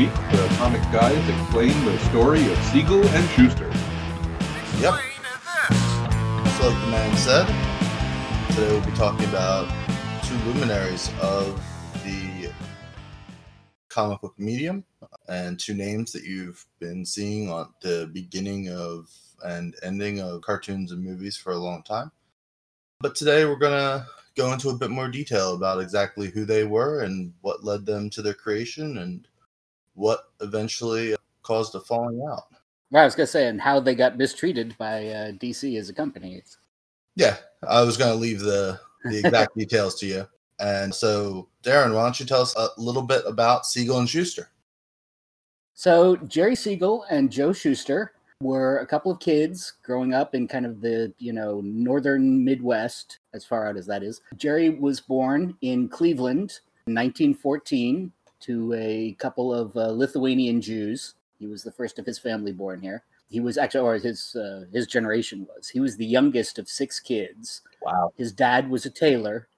week, the comic guys explain the story of Siegel and Shuster. Yep. Just like the man said, today we'll be talking about two luminaries of the comic book medium and two names that you've been seeing on the beginning of and ending of cartoons and movies for a long time. But today we're going to go into a bit more detail about exactly who they were and what led them to their creation and what eventually caused a falling out. Well, I was gonna say, and how they got mistreated by uh, DC as a company. Yeah, I was going to leave the the exact details to you. And so, Darren, why don't you tell us a little bit about Siegel and Shuster? So Jerry Siegel and Joe Shuster were a couple of kids growing up in kind of the you know northern Midwest, as far out as that is. Jerry was born in Cleveland in 1914 to a couple of uh, Lithuanian Jews. He was the first of his family born here. He was actually, or his uh, his generation was. He was the youngest of six kids. Wow. His dad was a tailor,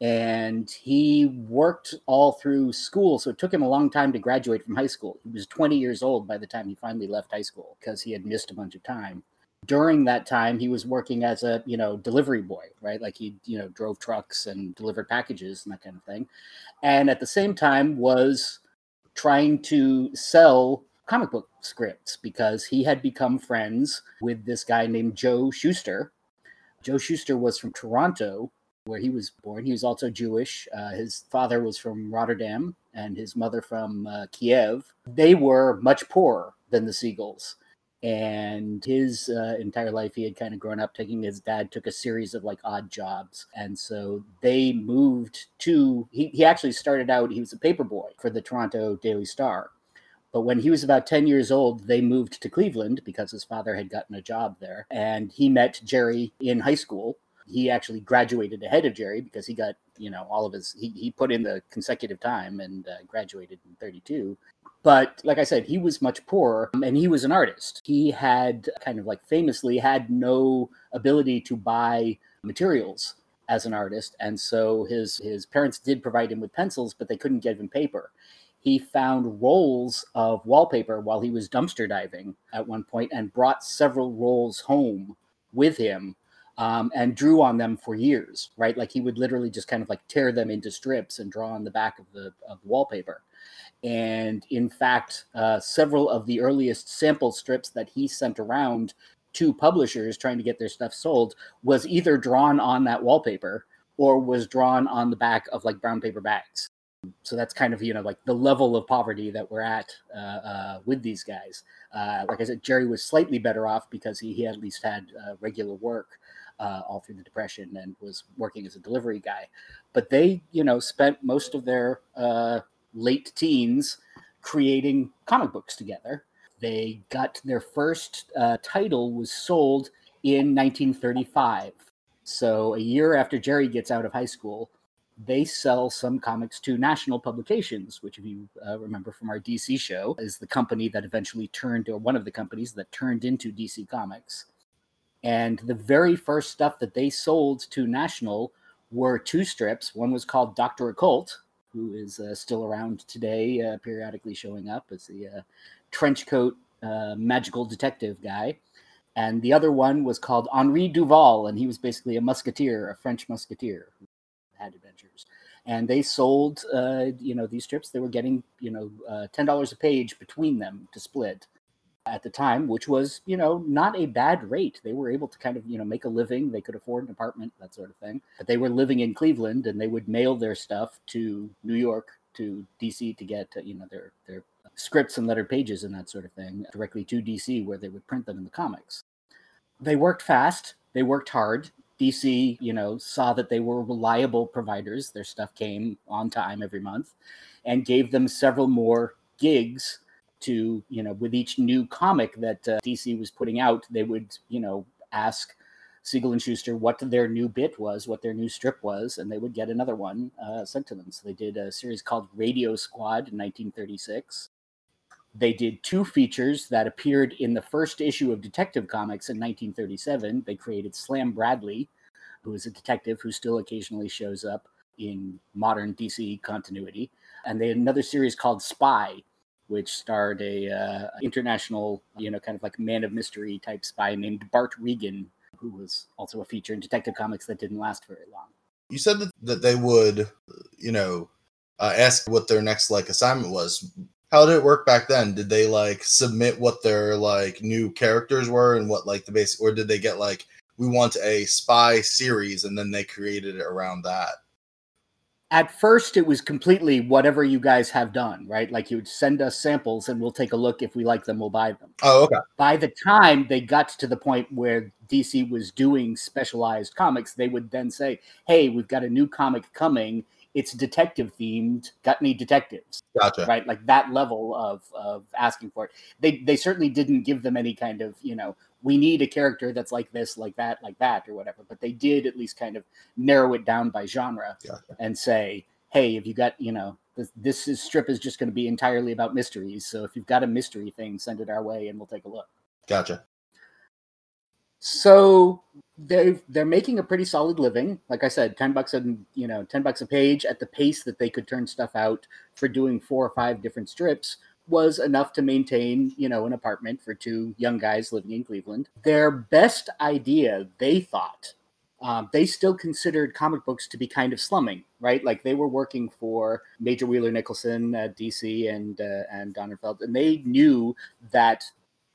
and he worked all through school. So it took him a long time to graduate from high school. He was 20 years old by the time he finally left high school because he had missed a bunch of time. During that time, he was working as a you know delivery boy, right? Like he you know drove trucks and delivered packages and that kind of thing, and at the same time was trying to sell comic book scripts because he had become friends with this guy named Joe Shuster. Joe Shuster was from Toronto, where he was born. He was also Jewish. Uh, his father was from Rotterdam and his mother from uh, Kiev. They were much poorer than the Siegels. And his uh, entire life, he had kind of grown up taking his dad, took a series of like odd jobs. And so they moved to, he, he actually started out, he was a paper boy for the Toronto Daily Star. But when he was about 10 years old, they moved to Cleveland because his father had gotten a job there. And he met Jerry in high school he actually graduated ahead of Jerry because he got you know all of his he, he put in the consecutive time and uh, graduated in 32 but like i said he was much poorer um, and he was an artist he had kind of like famously had no ability to buy materials as an artist and so his his parents did provide him with pencils but they couldn't give him paper he found rolls of wallpaper while he was dumpster diving at one point and brought several rolls home with him um, and drew on them for years, right? Like he would literally just kind of like tear them into strips and draw on the back of the of wallpaper. And in fact, uh, several of the earliest sample strips that he sent around to publishers trying to get their stuff sold was either drawn on that wallpaper or was drawn on the back of like brown paper bags. So that's kind of you know like the level of poverty that we're at uh, uh, with these guys. Uh, like I said, Jerry was slightly better off because he, he at least had uh, regular work uh, all through the depression and was working as a delivery guy but they you know spent most of their uh, late teens creating comic books together they got their first uh, title was sold in 1935 so a year after jerry gets out of high school they sell some comics to national publications which if you uh, remember from our dc show is the company that eventually turned or one of the companies that turned into dc comics and the very first stuff that they sold to National were two strips. One was called Dr. Occult, who is uh, still around today, uh, periodically showing up as the uh, trench coat uh, magical detective guy. And the other one was called Henri Duval, and he was basically a musketeer, a French musketeer who had adventures. And they sold, uh, you know, these strips. They were getting, you know, uh, ten dollars a page between them to split at the time, which was, you know, not a bad rate. They were able to kind of, you know, make a living. They could afford an apartment, that sort of thing. But they were living in Cleveland and they would mail their stuff to New York, to DC to get, uh, you know, their, their scripts and lettered pages and that sort of thing directly to DC where they would print them in the comics. They worked fast. They worked hard. DC, you know, saw that they were reliable providers. Their stuff came on time every month and gave them several more gigs to you know with each new comic that uh, DC was putting out, they would you know ask Siegel and Shuster what their new bit was, what their new strip was, and they would get another one uh, sent to them. So they did a series called Radio Squad in 1936. They did two features that appeared in the first issue of Detective Comics in 1937. They created Slam Bradley, who is a detective who still occasionally shows up in modern DC continuity. And they had another series called Spy, which starred a uh, international, you know, kind of like man of mystery type spy named Bart Regan, who was also a feature in Detective Comics that didn't last very long. You said that, that they would, you know, uh, ask what their next like assignment was. How did it work back then? Did they like submit what their like new characters were and what like the basic, or did they get like we want a spy series and then they created it around that? At first it was completely whatever you guys have done right? Like you would send us samples and we'll take a look if we like them we'll buy them. Oh, okay. by the time they got to the point where dc was doing specialized comics they would then say hey we've got a new comic coming. It's detective themed got any detectives. Gotcha. right? Like that level of of asking for it. They they certainly didn't give them any kind of you know we need a character that's like this like that like that or whatever. But they did at least kind of narrow it down by genre Gotcha. and say hey if you got you know this, this is strip is just going to be entirely about mysteries. So if you've got a mystery thing send it our way and we'll take a look. Gotcha. so they they're making a pretty solid living. Like i said 10 bucks a you know 10 bucks a page at the pace that they could turn stuff out for doing four or five different strips was enough to maintain you know an apartment for two young guys living in cleveland their best idea they thought um, they still considered comic books to be kind of slumming, right? Like they were working for Major Wheeler Nicholson at DC and uh, and Donenfeld, and they knew that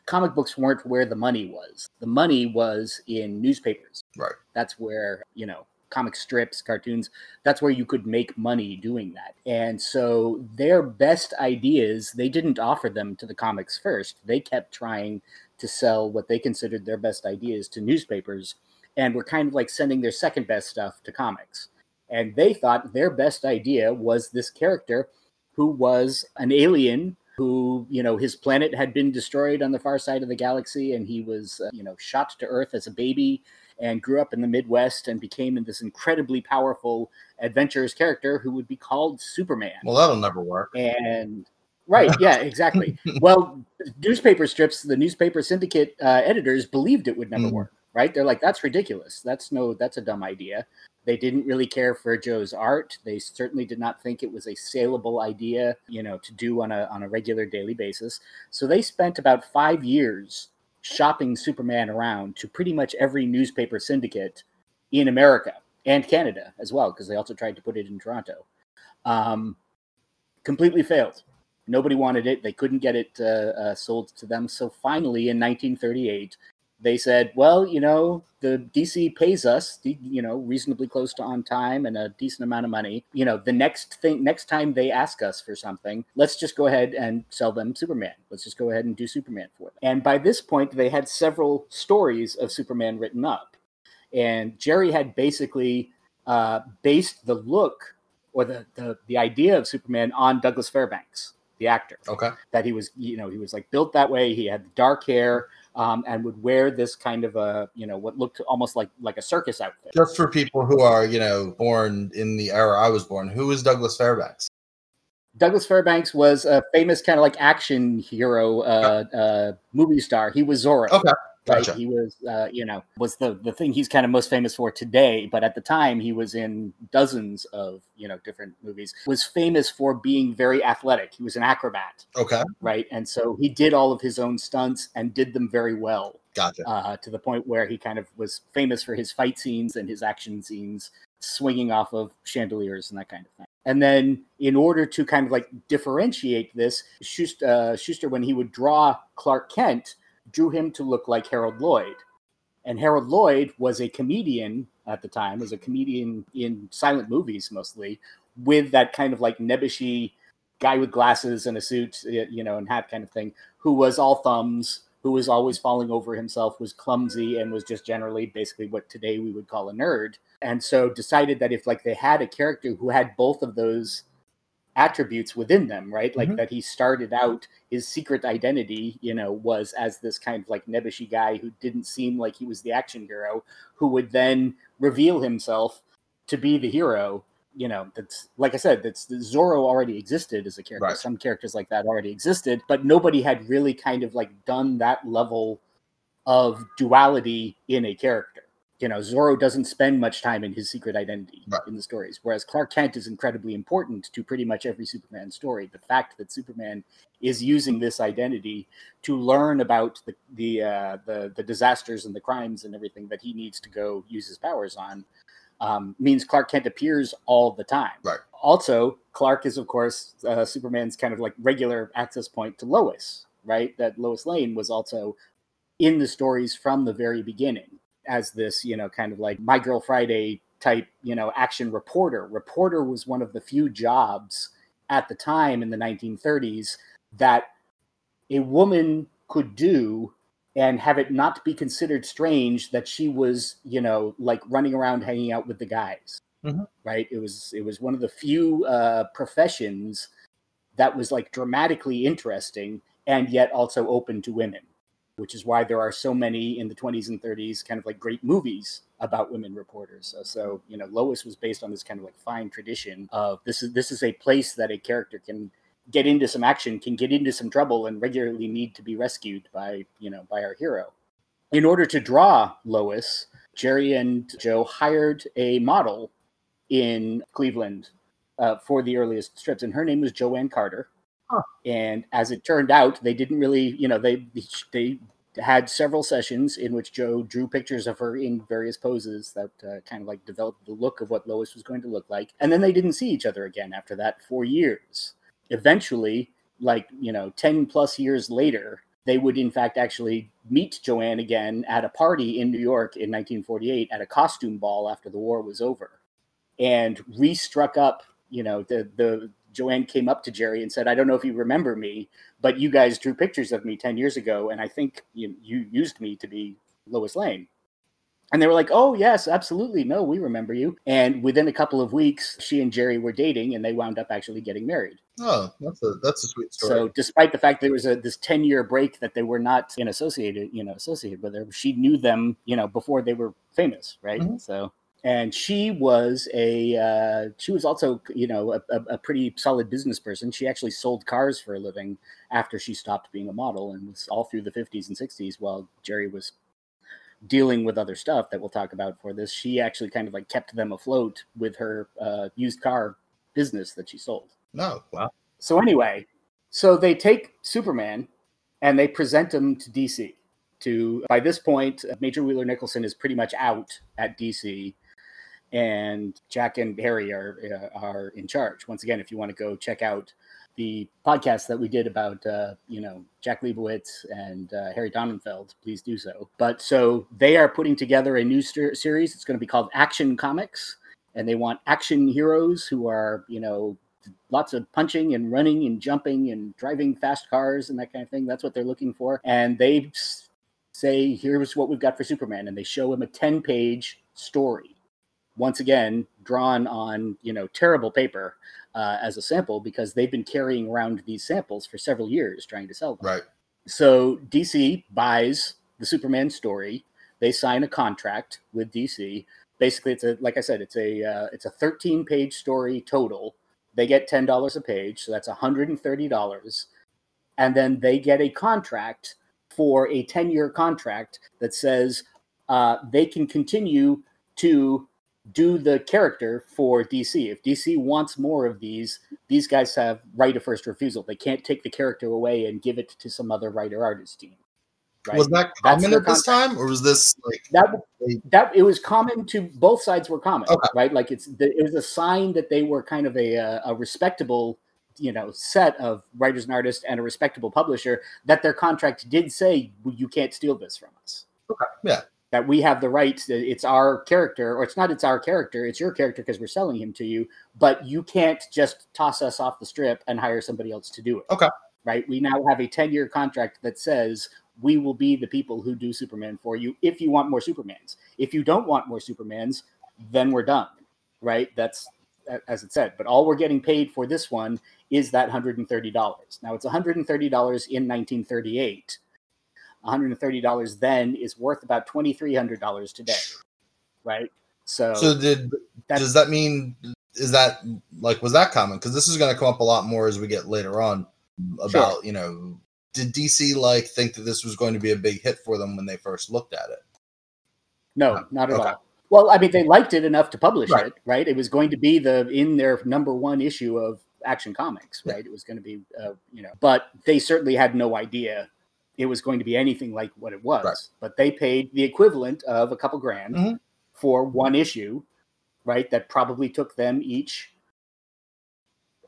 comic books weren't where the money was. The money was in newspapers. Right. That's where you know comic strips, cartoons. That's where you could make money doing that. And so their best ideas, they didn't offer them to the comics first. They kept trying to sell what they considered their best ideas to newspapers and were kind of like sending their second best stuff to comics. And they thought their best idea was this character who was an alien who, you know, his planet had been destroyed on the far side of the galaxy and he was, uh, you know, shot to Earth as a baby and grew up in the Midwest and became this incredibly powerful, adventurous character who would be called Superman. Well, that'll never work. And right, yeah, exactly. well, newspaper strips, the newspaper syndicate uh, editors believed it would never Mm. work. Right? They're like, that's ridiculous. That's no, that's a dumb idea. They didn't really care for Joe's art. They certainly did not think it was a saleable idea, you know, to do on a on a regular daily basis. So they spent about five years shopping Superman around to pretty much every newspaper syndicate in America and Canada as well, because they also tried to put it in Toronto. Um, completely failed. Nobody wanted it. They couldn't get it uh, uh, sold to them. So finally, in 1938, they said, "Well, you know, the DC pays us, you know, reasonably close to on time and a decent amount of money. You know, the next thing, next time they ask us for something, let's just go ahead and sell them Superman. Let's just go ahead and do Superman for them." And by this point, they had several stories of Superman written up, and Jerry had basically uh, based the look or the, the the idea of Superman on Douglas Fairbanks, the actor Okay. that he was you know he was like built that way he had dark hair um, and would wear this kind of a you know what looked almost like like a circus outfit Just for people who are, you know, born in the era I was born, who is Douglas Fairbanks? douglas fairbanks was a famous kind of like action hero uh, uh, movie star he was zorro Okay. Right? Gotcha. he was uh, you know was the the thing he's kind of most famous for today but at the time he was in dozens of you know different movies was famous for being very athletic he was an acrobat Okay. right and so he did all of his own stunts and did them very well Gotcha. uh, to the point where he kind of was famous for his fight scenes and his action scenes, swinging off of chandeliers and that kind of thing. And then, in order to kind of like differentiate this, Shuster, uh, Shuster when he would draw Clark Kent, drew him to look like Harold Lloyd. And Harold Lloyd was a comedian at the time, was a comedian in silent movies mostly, with that kind of like nebbishy guy with glasses and a suit, you know, and hat kind of thing, who was all thumbs, who was always falling over himself, was clumsy, and was just generally basically what today we would call a nerd. And so decided that if like they had a character who had both of those attributes within them, right? Like Mhm. that he started out his secret identity, you know, was as this kind of like nebbishy guy who didn't seem like he was the action hero, who would then reveal himself to be the hero. You know, that's like I said, that's Zorro already existed as a character. Right. Some characters like that already existed, but nobody had really kind of like done that level of duality in a character. You know, Zorro doesn't spend much time in his secret identity Right. in the stories, whereas Clark Kent is incredibly important to pretty much every Superman story. The fact that Superman is using this identity to learn about the the uh, the, the disasters and the crimes and everything that he needs to go use his powers on um, means Clark Kent appears all the time. Right. Also, Clark is of course uh, Superman's kind of like regular access point to Lois, right? That Lois Lane was also in the stories from the very beginning as this, you know, kind of like My Girl Friday type, you know, action reporter. Reporter was one of the few jobs at the time in the 1930s that a woman could do and have it not be considered strange that she was, you know, like running around hanging out with the guys. Mhm. Right? It was it was one of the few uh, professions that was like dramatically interesting and yet also open to women which is why there are so many in the 20s and 30s kind of like great movies about women reporters. So, so you know lois was based on this kind of like fine tradition of this is this is a place that a character can get into some action can get into some trouble and regularly need to be rescued by you know by our hero. In order to draw lois jerry and joe hired a model in cleveland uh, for the earliest strips and her name was joanne carter and as it turned out, they didn't really, you know, they they had several sessions in which Joe drew pictures of her in various poses that uh, kind of like developed the look of what Lois was going to look like. And then they didn't see each other again after that for years. Eventually, like, you know, 10 plus years later, they would in fact actually meet Joanne again at a party in New York in 1948 at a costume ball after the war was over and re-struck up, you know, the the Joanne came up to Jerry and said, I don't know if you remember me, but you guys drew pictures of me 10 years ago, and I think you, you used me to be Lois Lane. And they were like, oh, yes, absolutely. No, we remember you. And within a couple of weeks, she and Jerry were dating, and they wound up actually getting married. Oh, that's a that's a sweet story. So, despite the fact there was a this 10 year break that they were not in associated, you know, associated with her, she knew them, you know, before they were famous, right? Mhm. So, and she was a uh, she was also you know a, a, a pretty solid business person. She actually sold cars for a living after she stopped being a model and was all through the 50s and 60s while jerry was dealing with other stuff that we'll talk about for this. She actually kind of like kept them afloat with her uh, used car business that she sold. No, wow. so anyway, so they take Superman and they present him to DC. To by this point, Major Wheeler Nicholson is pretty much out at DC, and Jack and Harry are uh, are in charge. Once again, if you want to go check out the podcast that we did about uh, you know Jack Liebowitz and uh, Harry Donenfeld, please do so. But so they are putting together a new ser- series. It's going to be called Action Comics, and they want action heroes who are you know lots of punching and running and jumping and driving fast cars and that kind of thing. That's what they're looking for. And they say, here's what we've got for Superman. And they show him a 10 page story. Once again, drawn on, you know, terrible paper uh, as a sample because they've been carrying around these samples for several years trying to sell them. Right. So DC buys the Superman story. They sign a contract with DC. Basically, it's a like I said, it's a uh, it's a 13 page story total. They get ten dollars a page, so that's 130 dollars, and then they get a contract for a 10 year contract that says uh, they can continue to do the character for DC. If DC wants more of these, these guys have right of first refusal. They can't take the character away and give it to some other writer artist team. Right? Was that common at this time, or was this like that that it was common to both sides were common, Okay. right? Like it's the, it was a sign that they were kind of a a respectable you know set of writers and artists and a respectable publisher that their contract did say "Well, you can't steal this from us. Okay, yeah. That we have the right. It's our character, or it's not. It's our character. It's your character because we're selling him to you. But you can't just toss us off the strip and hire somebody else to do it. Okay. Right. We now have a ten year contract that says we will be the people who do Superman for you if you want more Supermans. If you don't want more Supermans, then we're done. Right? That's as it said. But all we're getting paid for this one is that $130. Now it's $130 in 1938. $130 then is worth about $2,300 today. Right? So, So did does that mean is that like was that common? Because this is going to come up a lot more as we get later on about you know did DC like think that this was going to be a big hit for them when they first looked at it? No, not at Okay. all. Well, I mean, they liked it enough to publish Right. it, right? It was going to be the in their number one issue of Action Comics, Yeah. right? It was going to be, uh, you know, but they certainly had no idea it was going to be anything like what it was. Right. But they paid the equivalent of a couple grand Mhm. for one issue, right? That probably took them each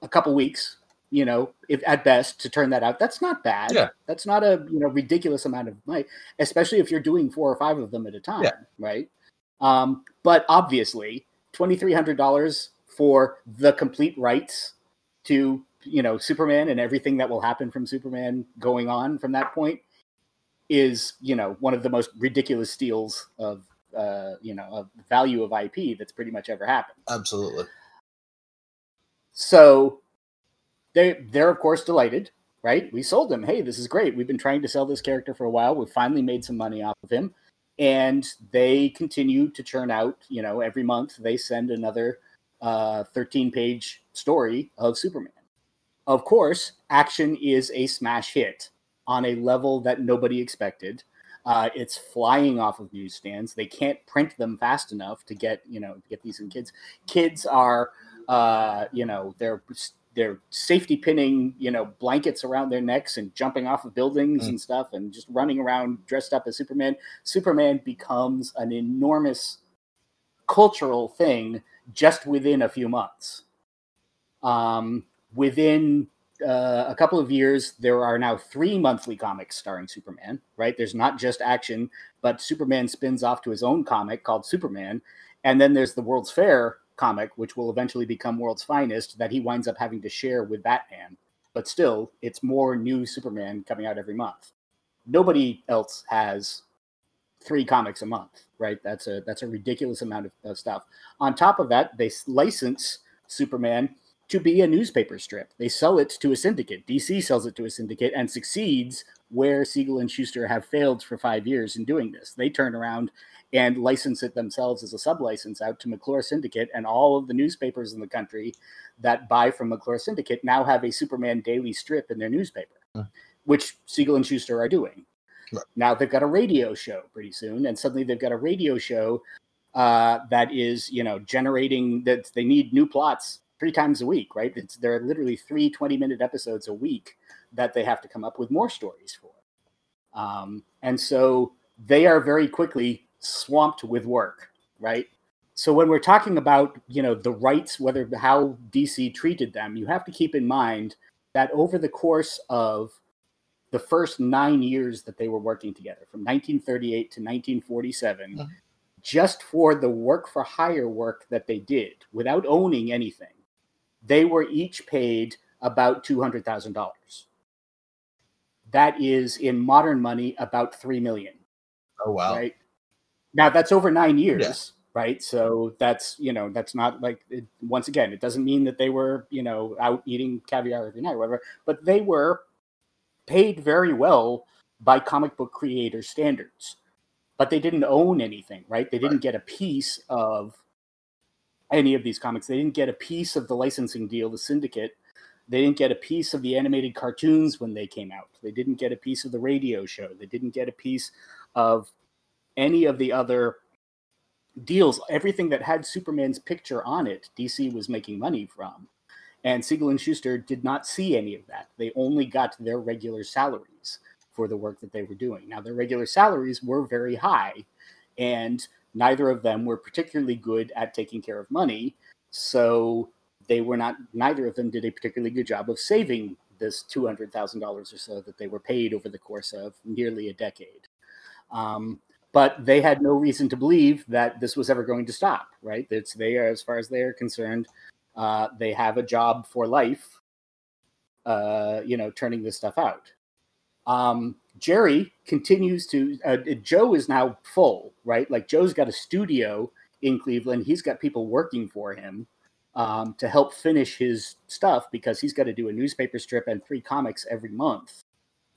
a couple weeks, you know, if at best to turn that out. That's not bad. Yeah. That's not a you know ridiculous amount of money, especially if you're doing four or five of them at a time, Yeah. right? Um, but obviously, twenty three hundred dollars for the complete rights to you know Superman and everything that will happen from Superman going on from that point is you know one of the most ridiculous steals of uh, you know of value of IP that's pretty much ever happened. Absolutely. So they they're of course delighted, right? We sold him. Hey, this is great. We've been trying to sell this character for a while. We finally made some money off of him. And they continue to churn out, you know, every month they send another uh, 13 page story of Superman. Of course, action is a smash hit on a level that nobody expected. Uh, it's flying off of newsstands. They can't print them fast enough to get, you know, get these in kids. Kids are uh, you know, they're they're safety pinning, you know, blankets around their necks and jumping off of buildings Mm. and stuff and just running around dressed up as Superman. Superman becomes an enormous cultural thing just within a few months. Um, within uh, a couple of years, there are now three monthly comics starring Superman, right? There's not just action, but Superman spins off to his own comic called Superman. And then there's the World's Fair comic, which will eventually become World's Finest, that he winds up having to share with Batman. But still, it's more new Superman coming out every month. Nobody else has three comics a month, right? That's a that's a ridiculous amount of, of stuff. On top of that, they license Superman to be a newspaper strip. They sell it to a syndicate. DC sells it to a syndicate and succeeds where Siegel and Shuster have failed for five years in doing this. They turn around and license it themselves as a sublicense out to McClure Syndicate, and all of the newspapers in the country that buy from McClure Syndicate now have a Superman daily strip in their newspaper, Hmm. which Siegel and Shuster are doing. Right. Now they've got a radio show pretty soon, and suddenly they've got a radio show uh, that is, you know, generating that they need new plots three times a week, right? It's, there are literally three 20 minute episodes a week that they have to come up with more stories for. Um, and so they are very quickly swamped with work, right? So when we're talking about, you know, the rights, whether how DC treated them, you have to keep in mind that over the course of the first nine years that they were working together, from 1938 to 1947, Mhm. just for the work for hire work that they did without owning anything, they were each paid about $200,000. That is in modern money about 3 million Oh wow. right? Now that's over nine years, right? So that's you know that's not like it, once again, it doesn't mean that they were you know out eating caviar every night or whatever, but they were paid very well by comic book creator standards, but they didn't own anything, right? They didn't get a piece of any of these comics. They didn't get a piece of the licensing deal, the syndicate. They didn't get a piece of the animated cartoons when they came out. They didn't get a piece of the radio show. They didn't get a piece of any of the other deals. Everything that had Superman's picture on it, DC was making money from. And Siegel and Shuster did not see any of that. They only got their regular salaries for the work that they were doing. Now, their regular salaries were very high, and neither of them were particularly good at taking care of money. So they were not, neither of them did a particularly good job of saving this $200,000 or so that they were paid over the course of nearly a decade. Um, but they had no reason to believe that this was ever going to stop, right? It's they are, as far as they are concerned, uh, they have a job for life, uh, you know, turning this stuff out. Um, Jerry continues to, uh, Joe is now full, right? Like Joe's got a studio in Cleveland. He's got people working for him um, to help finish his stuff because he's got to do a newspaper strip and three comics every month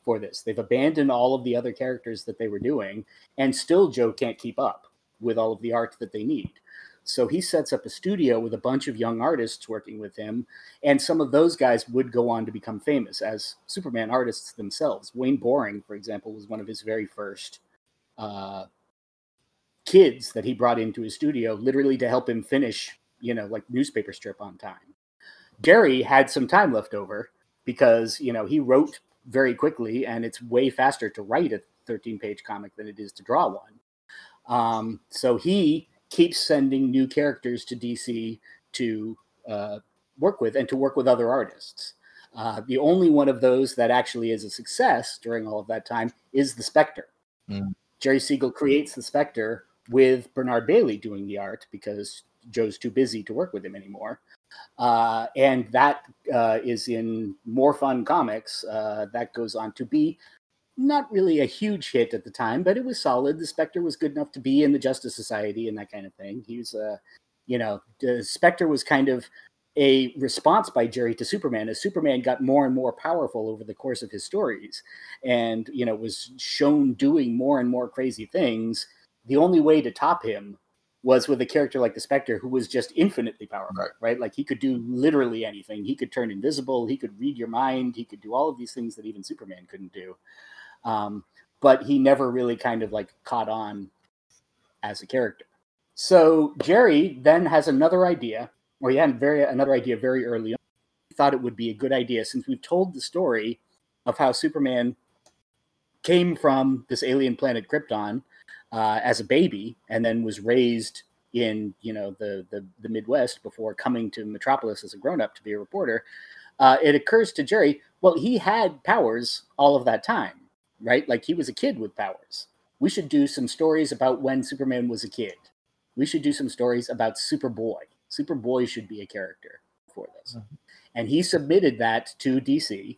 for this. They've abandoned all of the other characters that they were doing, and still Joe can't keep up with all of the art that they need. So he sets up a studio with a bunch of young artists working with him, and some of those guys would go on to become famous as Superman artists themselves. Wayne Boring, for example, was one of his very first uh, kids that he brought into his studio literally to help him finish, you know, like newspaper strip on time. Jerry had some time left over because, you know, he wrote very quickly and it's way faster to write a 13 page comic than it is to draw one. Um, so he keeps sending new characters to DC to uh, work with and to work with other artists. Uh, the only one of those that actually is a success during all of that time is the Spectre. Mm. Jerry Siegel creates the Spectre with Bernard Bailey doing the art because Joe's too busy to work with him anymore. Uh, and that uh, is in More Fun Comics. Uh, that goes on to be not really a huge hit at the time, but it was solid. The Spectre was good enough to be in the Justice Society and that kind of thing. He was, uh, you know, the Spectre was kind of a response by Jerry to Superman as Superman got more and more powerful over the course of his stories and, you know, was shown doing more and more crazy things. The only way to top him was with a character like the Spectre who was just infinitely powerful, right. right? Like he could do literally anything. He could turn invisible, he could read your mind, he could do all of these things that even Superman couldn't do. Um, but he never really kind of like caught on as a character. So Jerry then has another idea or he had very another idea very early on. He thought it would be a good idea since we've told the story of how Superman came from this alien planet Krypton uh, as a baby and then was raised in you know the, the, the Midwest before coming to Metropolis as a grown up to be a reporter. Uh, it occurs to Jerry, well, he had powers all of that time, right? Like he was a kid with powers. We should do some stories about when Superman was a kid. We should do some stories about Superboy Superboy should be a character for this. Mm-hmm. And he submitted that to DC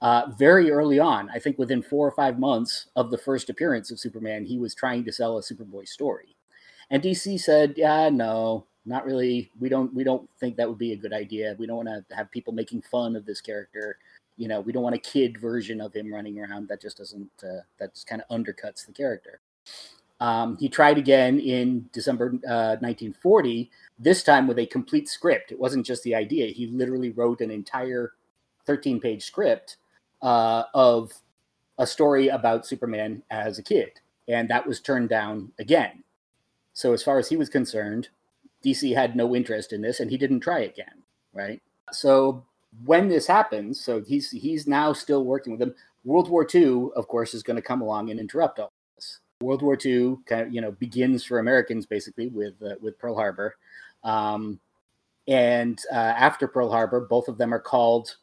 uh, very early on. I think within four or five months of the first appearance of Superman, he was trying to sell a Superboy story. And DC said, "Yeah, no, not really. We don't. We don't think that would be a good idea. We don't want to have people making fun of this character. You know, we don't want a kid version of him running around. That just doesn't. Uh, kind of undercuts the character." Um, he tried again in December uh, 1940, this time with a complete script. It wasn't just the idea, he literally wrote an entire 13 page script uh, of a story about Superman as a kid. And that was turned down again. So, as far as he was concerned, DC had no interest in this and he didn't try again, right? So, when this happens, so he's he's now still working with them. World War II, of course, is going to come along and interrupt all this. World War II kind of you know begins for Americans basically with uh, with Pearl Harbor, um, and uh, after Pearl Harbor, both of them are called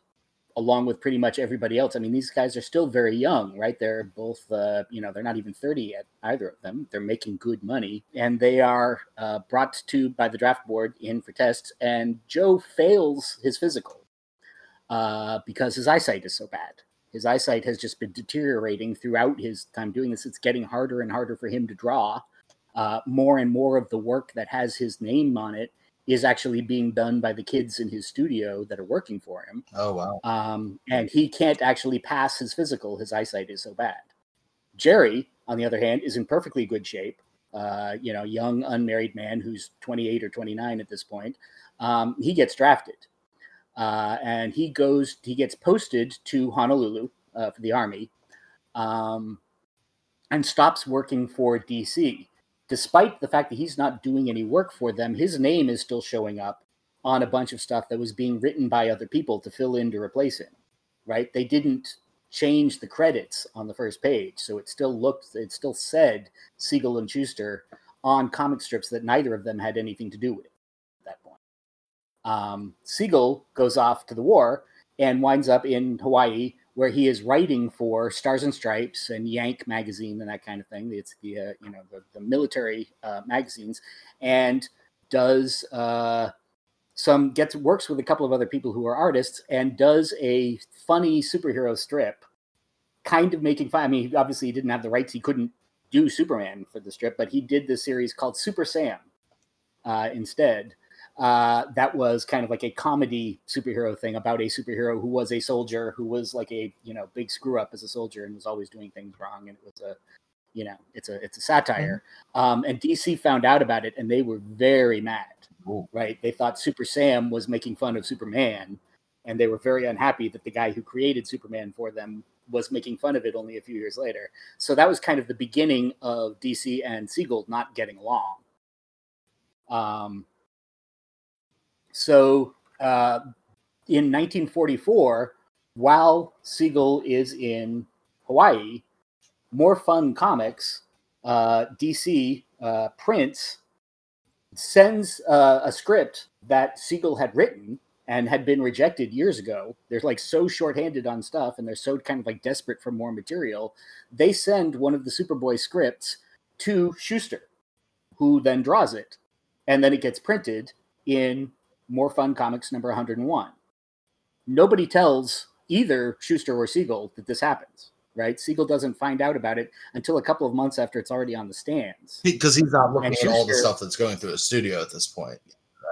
along with pretty much everybody else. I mean, these guys are still very young, right? They're both, uh, you know, they're not even 30 yet, either of them. They're making good money, and they are uh, brought to by the draft board in for tests. And Joe fails his physical uh, because his eyesight is so bad. His eyesight has just been deteriorating throughout his time doing this. It's getting harder and harder for him to draw. Uh, more and more of the work that has his name on it is actually being done by the kids in his studio that are working for him. Oh wow! Um, and he can't actually pass his physical. His eyesight is so bad. Jerry, on the other hand, is in perfectly good shape. Uh, you know, young unmarried man who's 28 or 29 at this point. Um, he gets drafted uh, and he goes, he gets posted to Honolulu uh, for the army, um, and stops working for DC. Despite the fact that he's not doing any work for them, his name is still showing up on a bunch of stuff that was being written by other people to fill in to replace him. Right? They didn't change the credits on the first page, so it still looked, it still said Siegel and Shuster on comic strips that neither of them had anything to do with um, Siegel goes off to the war and winds up in Hawaii, where he is writing for Stars and Stripes and Yank magazine and that kind of thing. It's the uh, you know the, the military uh, magazines, and does uh, some gets works with a couple of other people who are artists and does a funny superhero strip, kind of making fun. I mean, obviously he didn't have the rights; he couldn't do Superman for the strip, but he did this series called Super Sam uh, instead uh, that was kind of like a comedy superhero thing about a superhero who was a soldier who was like a you know big screw up as a soldier and was always doing things wrong and it was a you know it's a it's a satire mm-hmm. um, and dc found out about it and they were very mad Ooh. right they thought super sam was making fun of superman and they were very unhappy that the guy who created superman for them was making fun of it only a few years later. So that was kind of the beginning of DC and Siegel not getting along. Um, so uh, in 1944, while Siegel is in Hawaii, More Fun Comics, uh, DC uh, prints, sends uh, a script that Siegel had written and had been rejected years ago. They're like so shorthanded on stuff and they're so kind of like desperate for more material. They send one of the Superboy scripts to Shuster, who then draws it. And then it gets printed in More Fun Comics number 101. Nobody tells either Shuster or Siegel that this happens, right? Siegel doesn't find out about it until a couple of months after it's already on the stands. Because he's not looking And at all the stuff that's going through his studio at this point.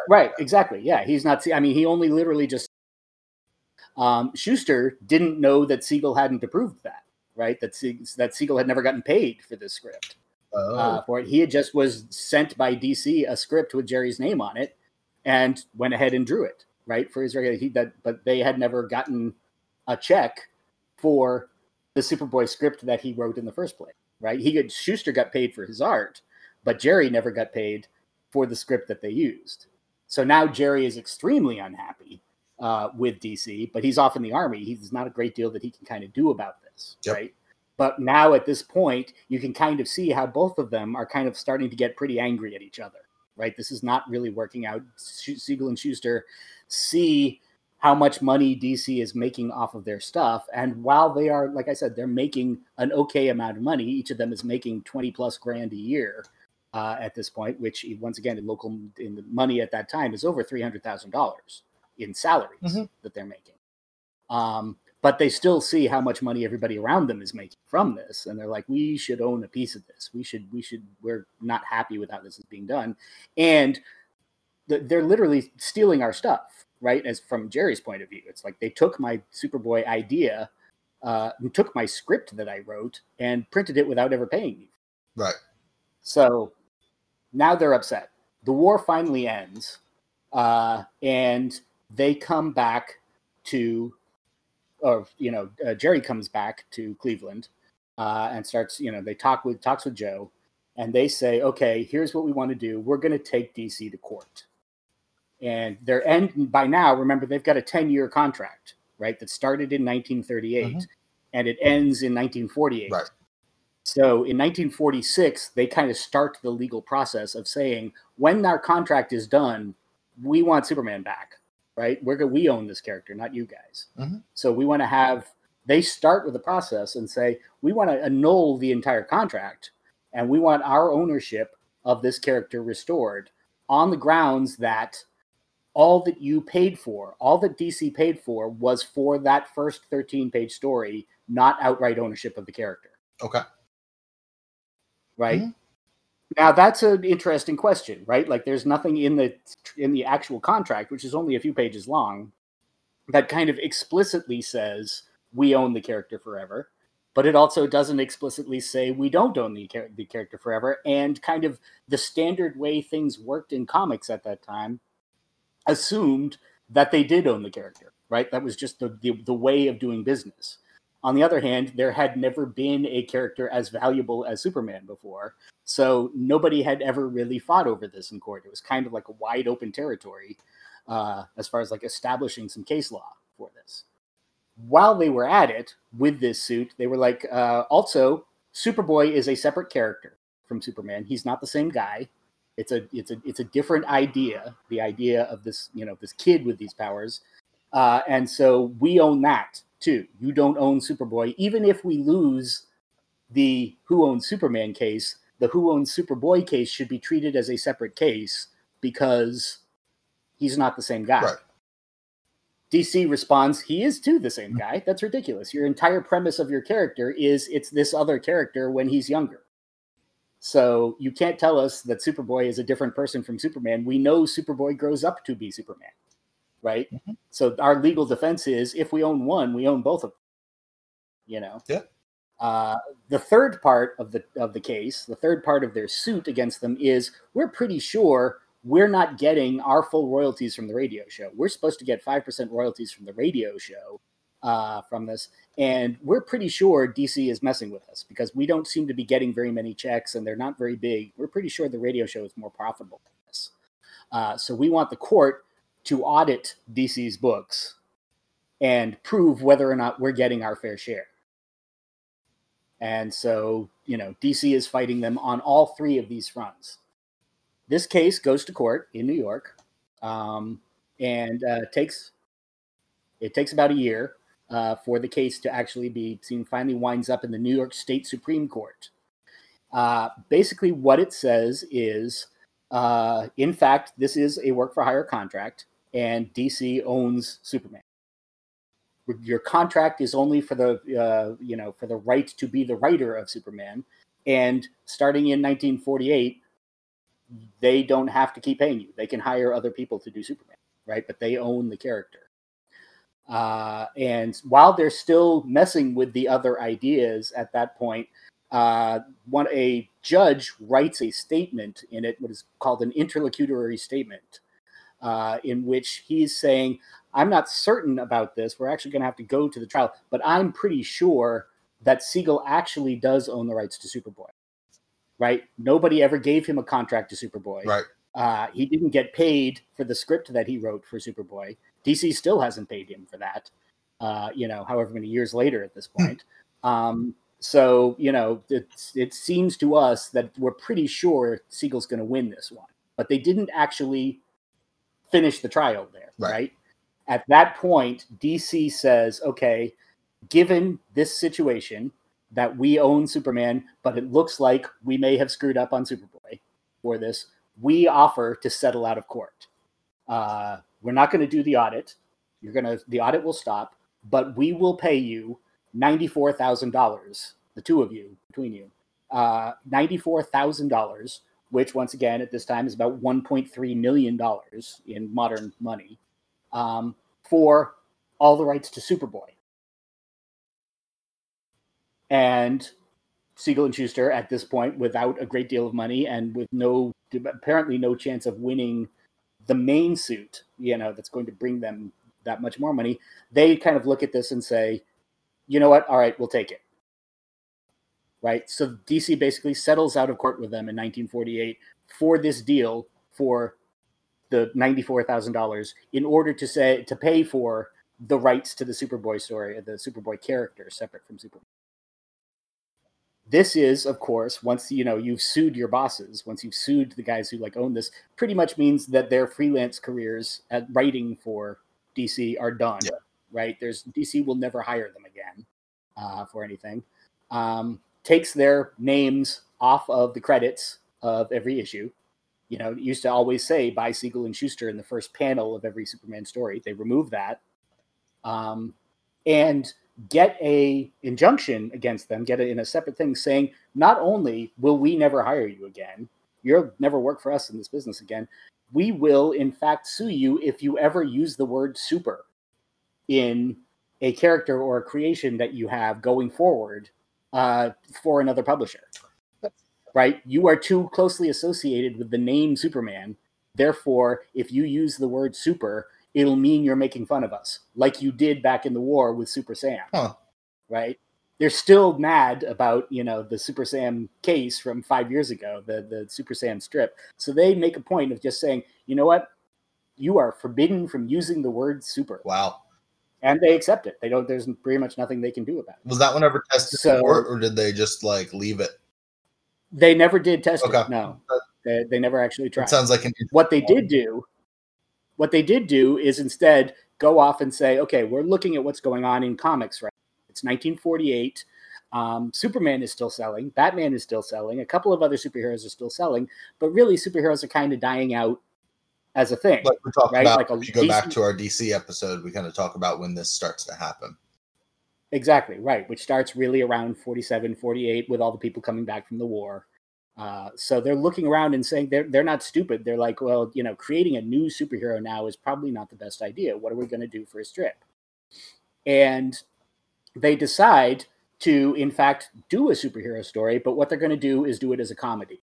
Right, exactly. Yeah, he's not. I mean, he only literally just. Um, Shuster didn't know that Siegel hadn't approved that. Right, that that Siegel had never gotten paid for this script Oh, uh, for it. He had just was sent by DC a script with Jerry's name on it, and went ahead and drew it. Right for his regular. He that, but they had never gotten a check for the Superboy script that he wrote in the first place. Right, he got Shuster got paid for his art, but Jerry never got paid for the script that they used. So now Jerry is extremely unhappy uh, with DC, but he's off in the army. He's not a great deal that he can kind of do about this, Yep. right? But now at this point, you can kind of see how both of them are kind of starting to get pretty angry at each other, right? This is not really working out. Siegel and Shuster see how much money DC is making off of their stuff, and while they are, like I said, they're making an okay amount of money. Each of them is making twenty plus grand a year uh, at this point, which once again in local in the money at that time is over three hundred thousand dollars in salaries Mhm. that they're making. Um, but they still see how much money everybody around them is making from this, and they're like, "We should own a piece of this. We should. We should. We're not happy with how this is being done," and th- they're literally stealing our stuff, right? As from Jerry's point of view, it's like they took my Superboy idea, uh, took my script that I wrote, and printed it without ever paying me right. so now they're upset. The war finally ends, uh, and they come back to, or you know, uh, Jerry comes back to Cleveland uh, and starts. You know, they talk with talks with Joe, and they say, "Okay, here's what we want to do. We're going to take DC to court." And they're end by now. Remember, they've got a ten year contract, right? That started in 1938, Mhm. and it ends in 1948. Right. So in 1946, they kind of start the legal process of saying, when our contract is done, we want Superman back, right? We're we own this character, not you guys. Mhm. So we want to have. They start with the process and say, we want to annul the entire contract, and we want our ownership of this character restored on the grounds that all that you paid for, all that DC paid for, was for that first 13 page story, not outright ownership of the character Okay. right? Mhm. Now that's an interesting question, right? Like there's nothing in the in the actual contract, which is only a few pages long, that kind of explicitly says we own the character forever, but it also doesn't explicitly say we don't own the, char- the character forever. And kind of the standard way things worked in comics at that time assumed that they did own the character, right? That was just the, the, the way of doing business. On the other hand, there had never been a character as valuable as Superman before. So nobody had ever really fought over this in court. It was kind of like a wide open territory uh, as far as like establishing some case law for this. While they were at it with this suit, they were like, uh, also, Superboy is a separate character from Superman. He's not the same guy. It's a it's a it's a different idea. The idea of this you know this kid with these powers, uh, and so we own that too. You don't own Superboy, even if we lose the Who Owns Superman case. The Who Owns Superboy case should be treated as a separate case because he's not the same guy. Right. DC responds, he is too the same guy. That's ridiculous. Your entire premise of your character is it's this other character when he's younger. So you can't tell us that Superboy is a different person from Superman. We know Superboy grows up to be Superman, right? Mhm. So our legal defense is if we own one, we own both of them. You know. Yeah. Uh, the third part of the of the case, the third part of their suit against them is we're pretty sure we're not getting our full royalties from the radio show. We're supposed to get five percent royalties from the radio show, uh, from this. And we're pretty sure DC is messing with us because we don't seem to be getting very many checks and they're not very big. We're pretty sure the radio show is more profitable than this. Uh, so we want the court to audit DC's books and prove whether or not we're getting our fair share. And so, you know, DC is fighting them on all three of these fronts. This case goes to court in New York, um, and uh, takes it takes about a year uh, for the case to actually be seen. Finally, winds up in the New York State Supreme Court. Uh, basically, what it says is, uh, in fact, this is a work for hire contract, and DC owns Superman your contract is only for the uh, you know for the right to be the writer of Superman, and starting in 1948, they don't have to keep paying you. They can hire other people to do Superman, right? But they own the character. Uh, and while they're still messing with the other ideas at that point, uh, one a judge writes a statement in it, what is called an interlocutory statement, uh, in which he's saying, I'm not certain about this. We're actually going to have to go to the trial, but I'm pretty sure that Siegel actually does own the rights to Superboy. Right? Nobody ever gave him a contract to Superboy. Right. Uh, he didn't get paid for the script that he wrote for Superboy. DC still hasn't paid him for that. Uh, you know, however many years later at this hmm. point. um, so you know, it, it seems to us that we're pretty sure Siegel's going to win this one, but they didn't actually finish the trial there, right? right? At that point, DC says, okay, given this situation that we own Superman, but it looks like we may have screwed up on Superboy for this, we offer to settle out of court. Uh, we're not going to do the audit. You're going to, the audit will stop, but we will pay you $94,000, the two of you, between you, uh, $94,000, which once again at this time is about $1.3 million in modern money um, for all the rights to Superboy. And Siegel and Shuster, at this point, without a great deal of money and with no apparently no chance of winning the main suit, you know, that's going to bring them that much more money, they kind of look at this and say, you know what? All right, we'll take it. Right. So DC basically settles out of court with them in 1948 for this deal for the $94,000 in order to say to pay for the rights to the Superboy story, the Superboy character separate from Superman. This is, of course, once you know you've sued your bosses, once you've sued the guys who like own this, pretty much means that their freelance careers at writing for DC are done. Yeah. Right? There's DC will never hire them again uh, for anything. Um, takes their names off of the credits of every issue you know, used to always say by Siegel and Shuster in the first panel of every Superman story. They remove that. Um, and get a injunction against them, get it in a separate thing saying, not only will we never hire you again, you'll never work for us in this business again, we will in fact sue you if you ever use the word super in a character or a creation that you have going forward uh, for another publisher right? You are too closely associated with the name Superman. Therefore, if you use the word super, it'll mean you're making fun of us, like you did back in the war with Super Sam. Huh. Right? They're still mad about, you know, the Super Sam case from five years ago, the, the Super Sam strip. So they make a point of just saying, you know what? You are forbidden from using the word super. Wow. And they accept it. They don't there's pretty much nothing they can do about it. Was that one ever tested so, or did they just like leave it? They never did test okay. it. No, they, they never actually tried. It sounds like what they did do. What they did do is instead go off and say, okay, we're looking at what's going on in comics right. It's 1948. Um, Superman is still selling. Batman is still selling. A couple of other superheroes are still selling, but really, superheroes are kind of dying out as a thing. Like we're talking right? about. Like a, you go DC, back to our DC episode, we kind of talk about when this starts to happen. Exactly, right, which starts really around 47, 48 with all the people coming back from the war. Uh, so they're looking around and saying they're, they're not stupid. They're like, well, you know, creating a new superhero now is probably not the best idea. What are we going to do for a strip? And they decide to, in fact, do a superhero story, but what they're going to do is do it as a comedy.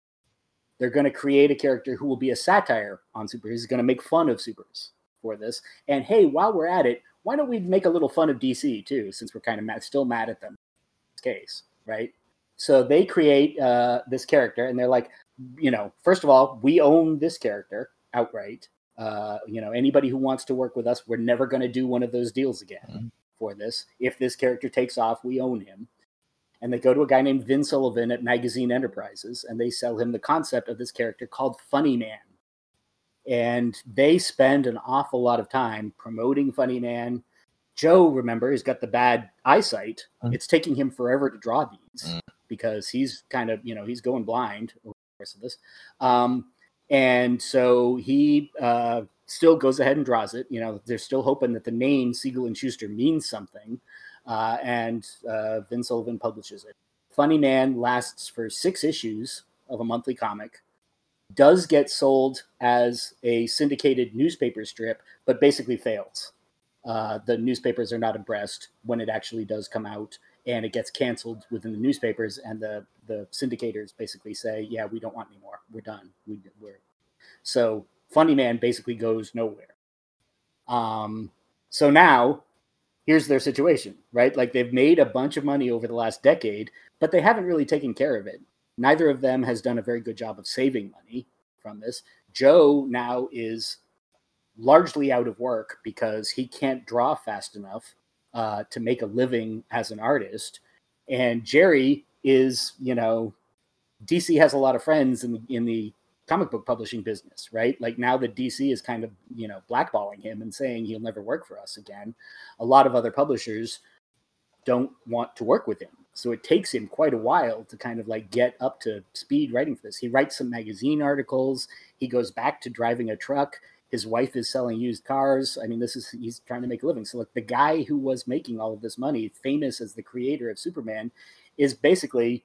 They're going to create a character who will be a satire on superheroes. He's going to make fun of supers for this. And hey, while we're at it, why don't we make a little fun of DC too, since we're kind of mad, still mad at them? Case, right? So they create uh, this character, and they're like, you know, first of all, we own this character outright. Uh, you know, anybody who wants to work with us, we're never going to do one of those deals again mm-hmm. for this. If this character takes off, we own him. And they go to a guy named Vin Sullivan at Magazine Enterprises, and they sell him the concept of this character called Funny Man. And they spend an awful lot of time promoting Funny Man. Joe, remember, he's got the bad eyesight. Mm-hmm. It's taking him forever to draw these mm-hmm. because he's kind of, you know, he's going blind over the course of this. Um, and so he uh, still goes ahead and draws it. You know, they're still hoping that the name Siegel and Shuster means something. Uh, and uh, Vin Sullivan publishes it. Funny Man lasts for six issues of a monthly comic, does get sold as a syndicated newspaper strip, but basically fails. Uh, the newspapers are not impressed when it actually does come out, and it gets canceled within the newspapers, and the the syndicators basically say, "Yeah, we don't want anymore. We're done. We, we're so Funny Man basically goes nowhere. Um, so now here's their situation, right? Like they've made a bunch of money over the last decade, but they haven't really taken care of it. Neither of them has done a very good job of saving money from this. Joe now is largely out of work because he can't draw fast enough uh, to make a living as an artist. And Jerry is, you know, DC has a lot of friends in in the comic book publishing business, right? Like now that DC is kind of, you know, blackballing him and saying he'll never work for us again, a lot of other publishers don't want to work with him. So it takes him quite a while to kind of like get up to speed writing for this. He writes some magazine articles, he goes back to driving a truck. His wife is selling used cars. I mean, this is he's trying to make a living. So like the guy who was making all of this money, famous as the creator of Superman, is basically,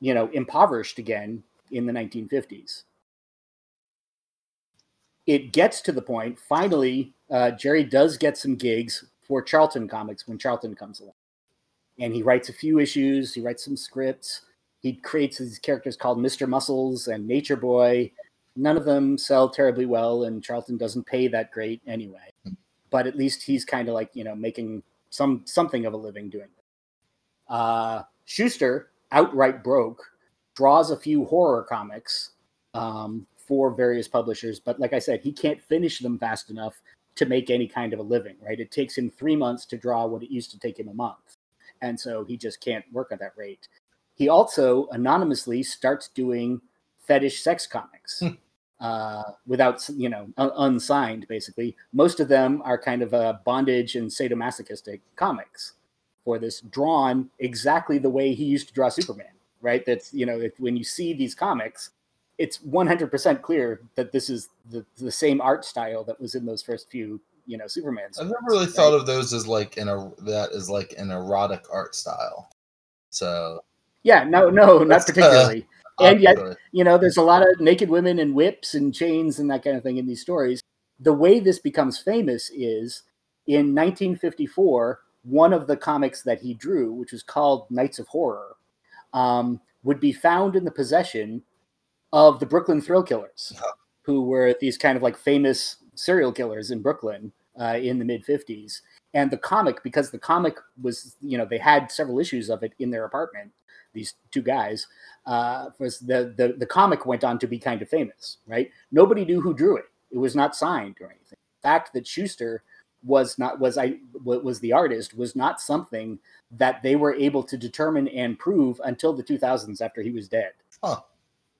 you know, impoverished again in the 1950s. It gets to the point, finally, uh, Jerry does get some gigs for Charlton Comics when Charlton comes along. And he writes a few issues, he writes some scripts. He creates these characters called Mr. Muscles and Nature Boy. None of them sell terribly well, and Charlton doesn't pay that great anyway. But at least he's kind of like, you know, making some something of a living doing it. Uh, Shuster, outright broke, draws a few horror comics um, for various publishers, but like I said, he can't finish them fast enough to make any kind of a living, right? It takes him three months to draw what it used to take him a month. And so he just can't work at that rate. He also anonymously starts doing fetish sex comics. Hmm. Uh, without you know un- unsigned basically most of them are kind of a bondage and sadomasochistic comics for this drawn exactly the way he used to draw superman right? That's you know, if, when you see these comics, it's 100% clear that this is the, the same art style that was in those first few you know Superman. I've never really right? thought of those as like in a that is like an erotic art style. So yeah, no, no, not uh, particularly. Uh, and yet, you know, there's a lot of naked women and whips and chains and that kind of thing in these stories. The way this becomes famous is in 1954, one of the comics that he drew, which was called Nights of Horror, um, would be found in the possession of the Brooklyn Thrill Killers, who were these kind of like famous serial killers in Brooklyn uh, in the mid 50s. And the comic, because the comic was, you know, they had several issues of it in their apartment, these two guys, uh, was the, the, the comic went on to be kind of famous, right? Nobody knew who drew it. It was not signed or anything. The fact that Shuster was not was I what was the artist was not something that they were able to determine and prove until the 2000s after he was dead. Huh.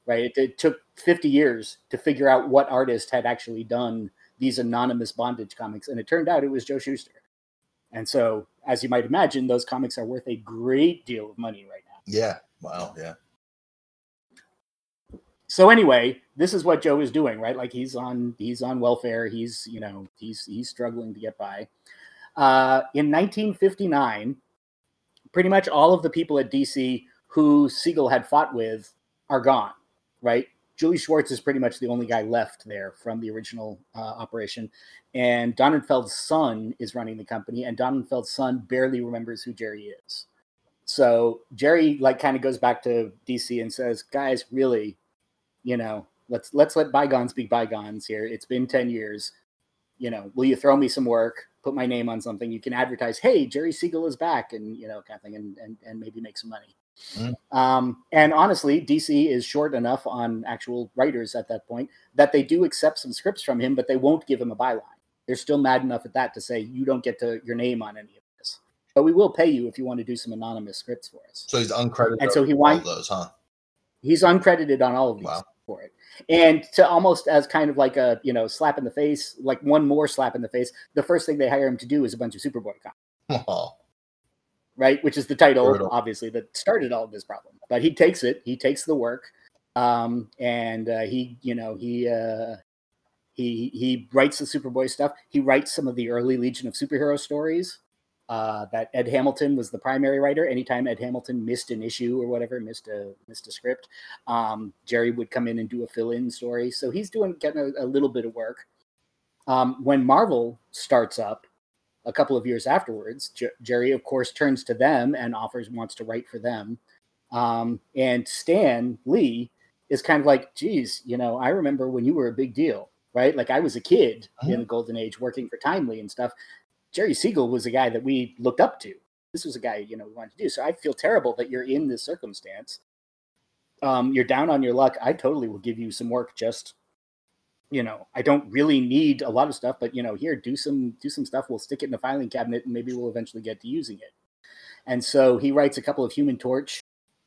Right? It, it, took 50 years to figure out what artist had actually done these anonymous bondage comics, and it turned out it was Joe Shuster. And so, as you might imagine, those comics are worth a great deal of money right now. Yeah. Wow. Yeah. So anyway, this is what Joe is doing, right? Like he's on he's on welfare. He's you know he's he's struggling to get by. Uh, in 1959, pretty much all of the people at DC who Siegel had fought with are gone, right? Julie Schwartz is pretty much the only guy left there from the original uh, operation. And Donenfeld's son is running the company, and Donenfeld's son barely remembers who Jerry is. So Jerry like kind of goes back to DC and says, "Guys, really, you know, let's let's let bygones be bygones here. It's been 10 years. you know, will you throw me some work, put my name on something? You can advertise, hey, Jerry Siegel is back, and you know, kind of thing, and and, and maybe make some money. Mm. Um, and honestly, DC is short enough on actual writers at that point that they do accept some scripts from him, but they won't give him a byline. They're still mad enough at that to say you don't get to your name on any of this, but we will pay you if you want to do some anonymous scripts for us. So he's uncredited. And so he on all winds- those, huh? He's uncredited on all of these Wow. For it. And to almost as kind of like a you know slap in the face, like one more slap in the face. The first thing they hire him to do is a bunch of Superboy comics. Oh, right? Which is the title, Brutal. obviously, that started all of this problem. But he takes it. He takes the work, um, and uh, he, you know, he uh, he he writes the Superboy stuff. He writes some of the early Legion of Superhero stories. Uh, that Ed Hamilton was the primary writer. Anytime Ed Hamilton missed an issue or whatever, missed a missed a script, um, Jerry would come in and do a fill-in story. So he's doing getting a, a little bit of work. Um, when Marvel starts up, a couple of years afterwards, Jer- Jerry, of course, turns to them and offers wants to write for them. Um, and Stan Lee is kind of like, geez, you know, I remember when you were a big deal, right? Like I was a kid in the golden age working for Timely and stuff. Jerry Siegel was a guy that we looked up to. This was a guy, you know, we wanted to do. So I feel terrible that you're in this circumstance. Um, you're down on your luck. I totally will give you some work just you know, I don't really need a lot of stuff, but you know, here, do some do some stuff. We'll stick it in the filing cabinet, and maybe we'll eventually get to using it. And so he writes a couple of Human Torch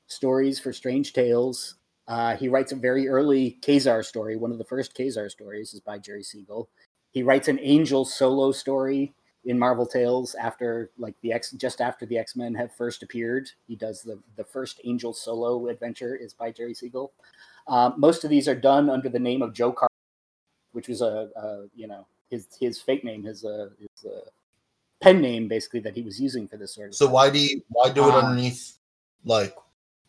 stories for Strange Tales. Uh, he writes a very early Ka-Zar story. One of the first Ka-Zar stories is by Jerry Siegel. He writes an Angel solo story in Marvel Tales after, like the X, just after the X Men have first appeared. He does the the first Angel solo adventure is by Jerry Siegel. Um, most of these are done under the name of Joe Carter which was a, a you know his his fake name, his uh, his uh, pen name basically that he was using for this sort of. so stuff. why do you why do it Uh, underneath? Like,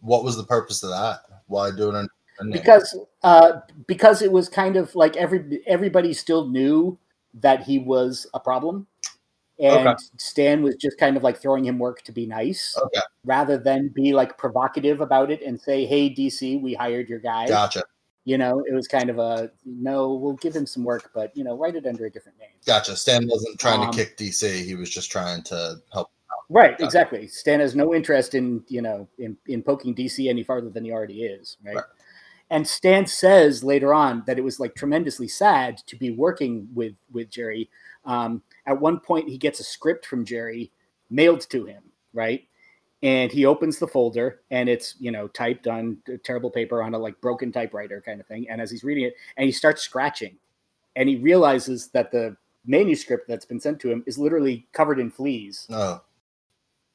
what was the purpose of that? Why do it underneath? because uh, because it was kind of like every everybody still knew that he was a problem, and Okay. Stan was just kind of like throwing him work to be nice okay, rather than be like provocative about it and say, "Hey DC, we hired your guy." gotcha, You know, it was kind of a no, we'll give him some work, but you know, write it under a different name. gotcha. Stan wasn't trying Um, to kick DC; he was just trying to help. Right, Yeah. exactly. Stan has no interest in you know in, in poking DC any farther than he already is, right? Right. And Stan says later on that it was like tremendously sad to be working with with Jerry. Um, at one point, he gets a script from Jerry mailed to him, right? And he opens the folder, and it's you know typed on terrible paper on a like broken typewriter kind of thing. And as he's reading it, and he starts scratching, and he realizes that the manuscript that's been sent to him is literally covered in fleas No,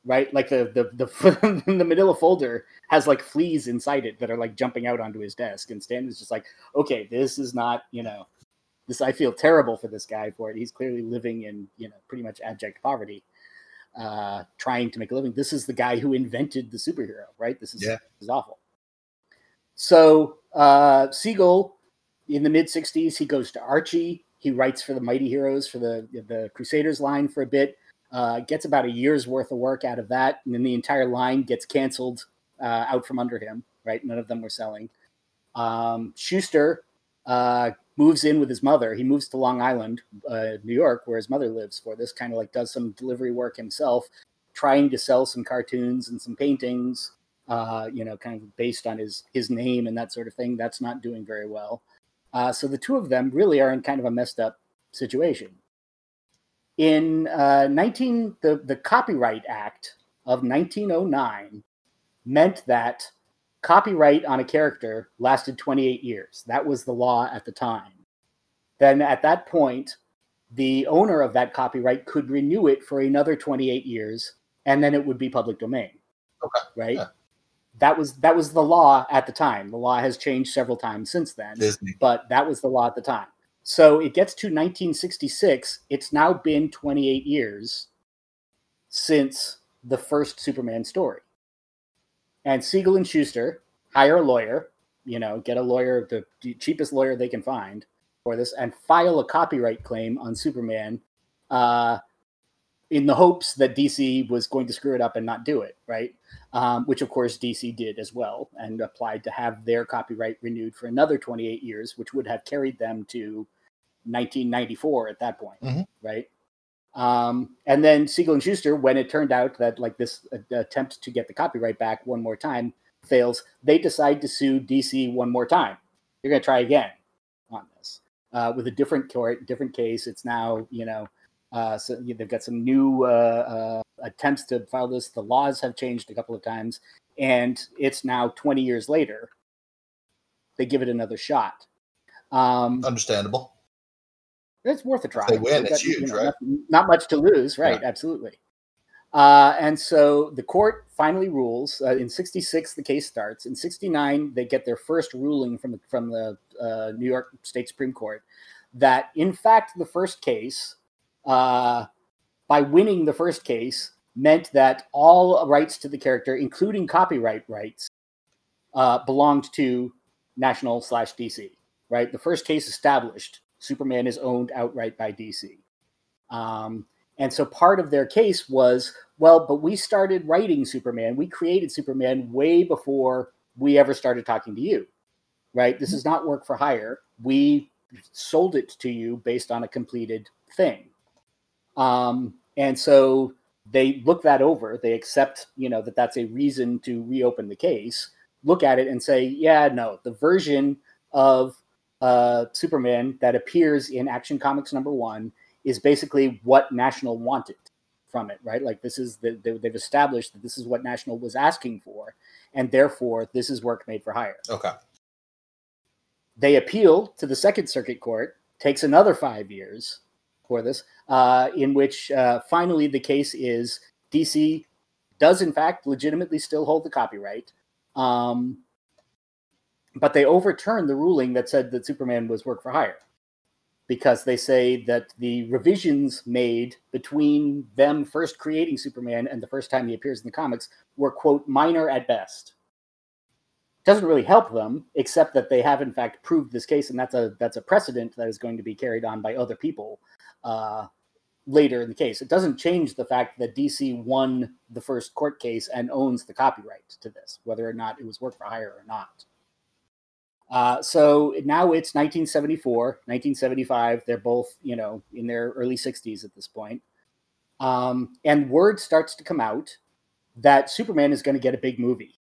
right? Like the the the, the Manila folder has like fleas inside it that are like jumping out onto his desk, and Stan is just like, okay, this is not you know, this I feel terrible for this guy for it. He's clearly living in you know pretty much abject poverty, uh, trying to make a living. This is the guy who invented the superhero, right? This is Yeah. this is awful. So uh, Siegel, in the mid '60s, he goes to Archie. He writes for the Mighty Heroes for the the Crusaders line for a bit uh, gets about a year's worth of work out of that, and then the entire line gets canceled uh, out from under him. Right, none of them were selling. Um, Shuster uh, moves in with his mother. He moves to Long Island, uh, New York, where his mother lives. For this, kind of like does some delivery work himself, trying to sell some cartoons and some paintings. Uh, you know, kind of based on his his name and that sort of thing. That's not doing very well. Uh, so the two of them really are in kind of a messed up situation in uh, 19 the, the copyright act of 1909 meant that copyright on a character lasted 28 years that was the law at the time then at that point the owner of that copyright could renew it for another 28 years and then it would be public domain Okay, right yeah. that was that was the law at the time the law has changed several times since then Disney. but that was the law at the time. So it gets to 1966. It's now been 28 years since the first Superman story. And Siegel and Shuster hire a lawyer, you know, get a lawyer, the cheapest lawyer they can find for this, and file a copyright claim on Superman uh, in the hopes that DC was going to screw it up and not do it, right? um, which of course DC did as well and applied to have their copyright renewed for another 28 years, which would have carried them to 1994 at that point, Mhm. right? Um, and then Siegel and Shuster, when it turned out that like this uh, attempt to get the copyright back one more time fails, they decide to sue DC one more time. They're going to try again on this uh, with a different court, different case. It's now you know, uh, so they've got some new uh, uh, attempts to file this. The laws have changed a couple of times, and it's now 20 years later. They give it another shot. Um, Understandable. It's worth a try. they win, you huge, know, right? Not, not much to lose, right? Absolutely. Uh, and so the court finally rules. Uh, in '66, the case starts. In '69, they get their first ruling from the from the uh, New York State Supreme Court that, in fact, the first case, uh, by winning the first case, meant that all rights to the character, including copyright rights, uh, belonged to National slash DC. Right. The first case established Superman is owned outright by DC. Um, and so part of their case was, well, but we started writing Superman, we created Superman way before we ever started talking to you, right? This is not work for hire. We sold it to you based on a completed thing. Um, and so they look that over. They accept, you know, that that's a reason to reopen the case. Look at it and say, yeah, no, the version of uh, Superman that appears in Action Comics number one is basically what National wanted from it, right? Like this is the, they, they've established that this is what National was asking for, and therefore this is work made for hire. Okay. They appeal to the Second Circuit Court, takes another five years for this, uh, in which uh, finally the case is DC does in fact legitimately still hold the copyright. Um, but they overturned the ruling that said that Superman was work for hire because they say that the revisions made between them first creating Superman and the first time he appears in the comics were, quote, minor at best. Doesn't really help them, except that they have in fact proved this case, and that's a that's a precedent that is going to be carried on by other people uh, later in the case. It doesn't change the fact that DC won the first court case and owns the copyright to this, whether or not it was work for hire or not. Uh, so now it's 1974, 1975. They're both, you know, in their early 60s at this point. Um, and word starts to come out that Superman is going to get a big movie.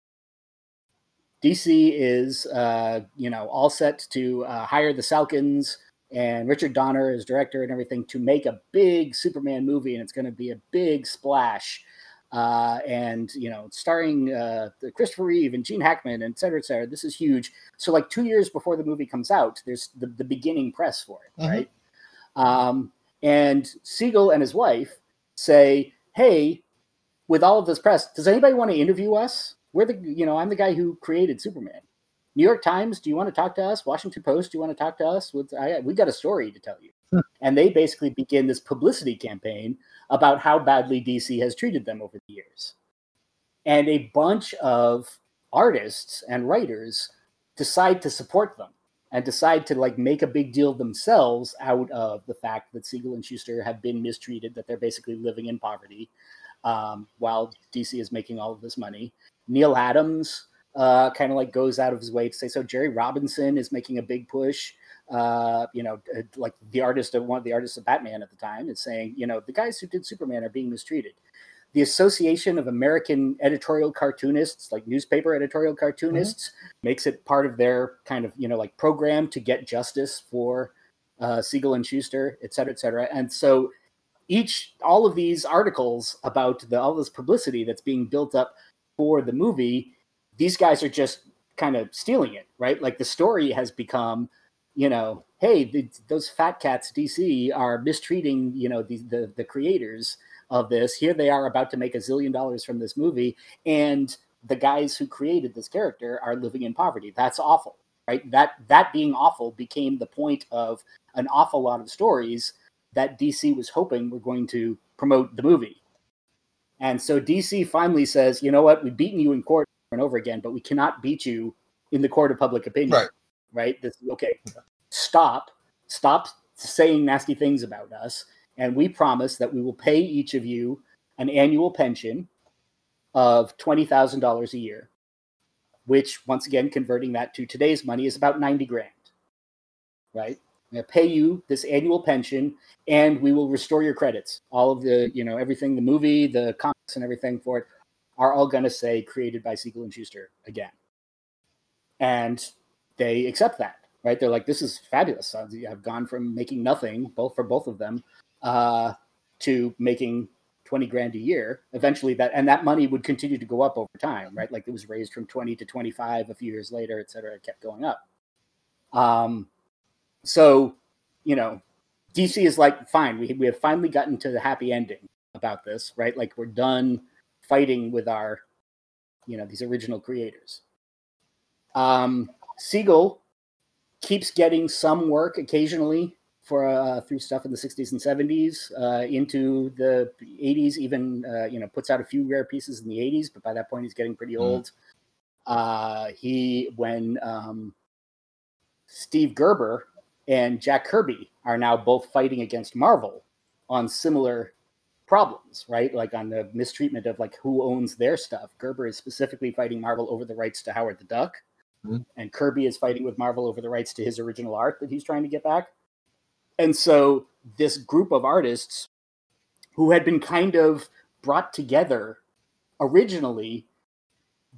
DC is, uh, you know, all set to uh, hire the Salkinds and Richard Donner as director and everything to make a big Superman movie, and it's going to be a big splash uh, and you know, starring uh, Christopher Reeve and Gene Hackman, and et cetera, et cetera. This is huge. So, like two years before the movie comes out, there's the, the beginning press for it, Mhm. right? Um, and Siegel and his wife say, "Hey, with all of this press, does anybody want to interview us? We're the, you know, I'm the guy who created Superman. New York Times, do you want to talk to us? Washington Post, do you want to talk to us? With, I, we got a story to tell you." And they basically begin this publicity campaign about how badly DC has treated them over the years. And a bunch of artists and writers decide to support them and decide to like make a big deal themselves out of the fact that Siegel and Shuster have been mistreated, that they're basically living in poverty um, while DC is making all of this money. Neal Adams uh, kind of like goes out of his way to say so. Jerry Robinson is making a big push uh, you know, uh, like the artist of one of the artists of Batman at the time is saying, you know, the guys who did Superman are being mistreated. The Association of American Editorial Cartoonists, like newspaper editorial cartoonists, makes it part of their kind of, you know, like program to get justice for uh, Siegel and Shuster, et cetera, et cetera. And so each, all of these articles about the, all this publicity that's being built up for the movie, these guys are just kind of stealing it, right? Like the story has become, you know, hey, the, those fat cats DC are mistreating, you know, the, the the creators of this. Here they are about to make a zillion dollars from this movie, and the guys who created this character are living in poverty. That's awful, right? That that being awful became the point of an awful lot of stories that DC was hoping were going to promote the movie. And so DC finally says, you know what, we've beaten you in court over and over again, but we cannot beat you in the court of public opinion Right. Right? This okay. Stop, stop saying nasty things about us, and we promise that we will pay each of you an annual pension of twenty thousand dollars a year, which once again converting that to today's money is about ninety grand, right? going to pay you this annual pension, and we will restore your credits. All of the, you know, everything, the movie, the comics, and everything for it are all going to say created by Siegel and Shuster again. And they accept that, right? They're like, this is fabulous. I've gone from making nothing, both for both of them, uh, to making 20 grand a year. Eventually that, and that money would continue to go up over time, right? Like it was raised from 20 to 25 a few years later, et cetera. It kept going up. Um, so, you know, DC is like, fine, we, we have finally gotten to the happy ending about this, right? Like we're done fighting with our, you know, these original creators. Um, Siegel keeps getting some work occasionally for uh, through stuff in the 60s and 70s uh, into the 80s. Even uh, you know puts out a few rare pieces in the 80s, but by that point he's getting pretty mm. old. Mm. he when um, Steve Gerber and Jack Kirby are now both fighting against Marvel on similar problems, right? Like on the mistreatment of like who owns their stuff. Gerber is specifically fighting Marvel over the rights to Howard the Duck, mm-hmm. and Kirby is fighting with Marvel over the rights to his original art that he's trying to get back. And so this group of artists who had been kind of brought together originally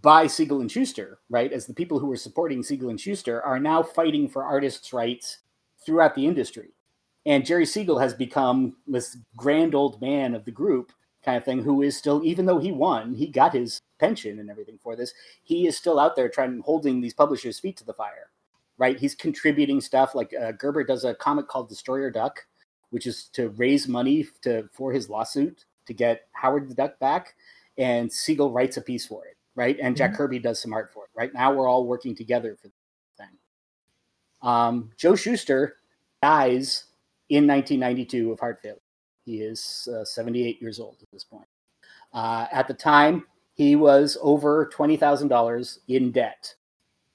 by Siegel and Shuster, right, as the people who were supporting Siegel and Shuster are now fighting for artists' rights throughout the industry and Jerry Siegel has become this grand old man of the group kind of thing who is still even though he won he got his pension and everything for this he is still out there trying holding these publishers feet to the fire right he's contributing stuff like uh, gerber does a comic called destroyer duck which is to raise money to for his lawsuit to get howard the duck back and siegel writes a piece for it right and jack mm-hmm. kirby does some art for it right now we're all working together for the thing um, joe Shuster dies in 1992 of heart failure. He is uh, 78 years old at this point. Uh, at the time, he was over $20,000 in debt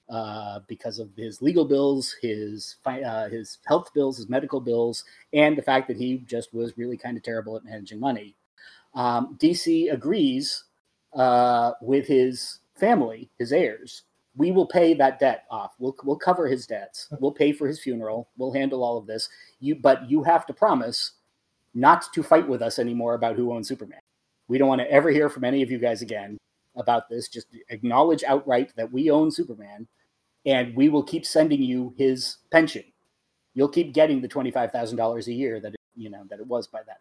uh, because of his legal bills, his uh, his health bills, his medical bills, and the fact that he just was really kind of terrible at managing money. Um, DC agrees uh, with his family, his heirs, we will pay that debt off. We'll we'll cover his debts. We'll pay for his funeral. We'll handle all of this. You but you have to promise not to fight with us anymore about who owns Superman. We don't want to ever hear from any of you guys again about this. Just acknowledge outright that we own Superman and we will keep sending you his pension. You'll keep getting the $25,000 a year that it, you know that it was by that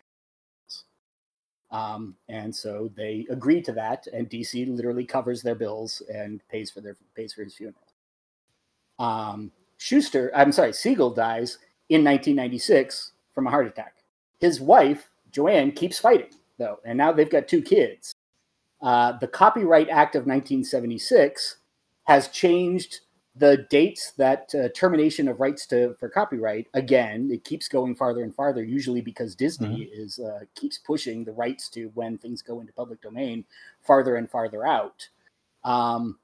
um, and so they agree to that, and DC literally covers their bills and pays for their pays for his funeral. Um, Shuster, I'm sorry, Siegel dies in 1996 from a heart attack. His wife Joanne keeps fighting though, and now they've got two kids. Uh, the Copyright Act of 1976 has changed the dates that uh, termination of rights to for copyright again it keeps going farther and farther usually because disney mm-hmm. is uh, keeps pushing the rights to when things go into public domain farther and farther out um,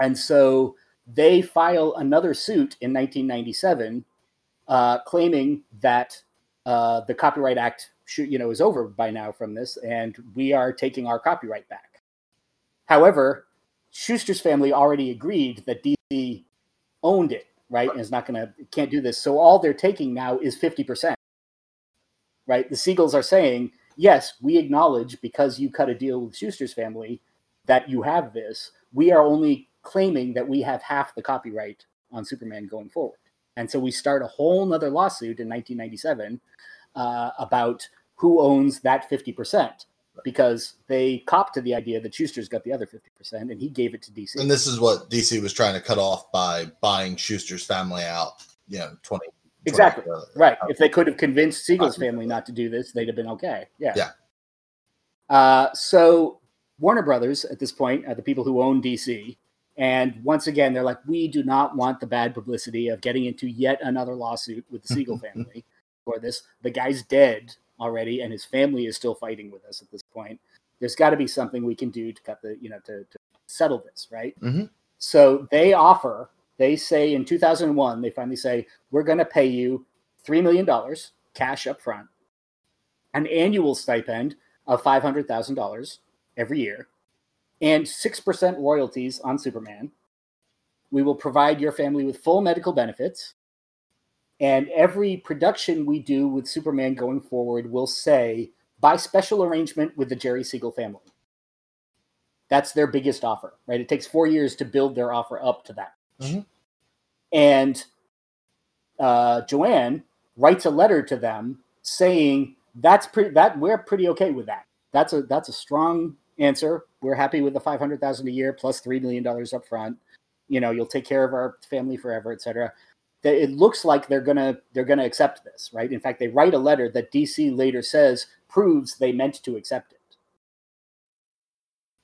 and so they file another suit in 1997 uh, claiming that uh, the copyright act should, you know is over by now from this and we are taking our copyright back however Shuster's family already agreed that DC owned it, right? And is not going to, can't do this. So all they're taking now is 50%, right? The Siegels are saying, yes, we acknowledge because you cut a deal with Shuster's family that you have this. We are only claiming that we have half the copyright on Superman going forward. And so we start a whole nother lawsuit in 1997 uh, about who owns that 50% because they copped to the idea that Shuster's got the other 50% and he gave it to DC. And this is what DC was trying to cut off by buying Shuster's family out, you know, 20. Exactly. 20, uh, right. If they could have convinced Siegel's family not to do this, they'd have been okay. Yeah. Yeah. Uh, so Warner Brothers at this point are the people who own DC. And once again, they're like, we do not want the bad publicity of getting into yet another lawsuit with the Siegel family for this. The guy's dead already, and his family is still fighting with us at this point. There's got to be something we can do to cut the, you know, to, to settle this, right? Mm-hmm. So they offer, they say in 2001, they finally say, we're going to pay you $3 million cash up front, an annual stipend of $500,000 every year, and 6% royalties on Superman. We will provide your family with full medical benefits And every production we do with Superman going forward will say, by special arrangement with the Jerry Siegel family. That's their biggest offer, right? It takes four years to build their offer up to that. Mhm. And uh, Joanne writes a letter to them saying that's pretty that we're pretty okay with that. That's a that's a strong answer. We're happy with the five hundred thousand a year plus plus three million dollars up front. You know, you'll take care of our family forever, etc. That it looks like they're gonna they're gonna accept this, right? In fact, they write a letter that DC later says proves they meant to accept it.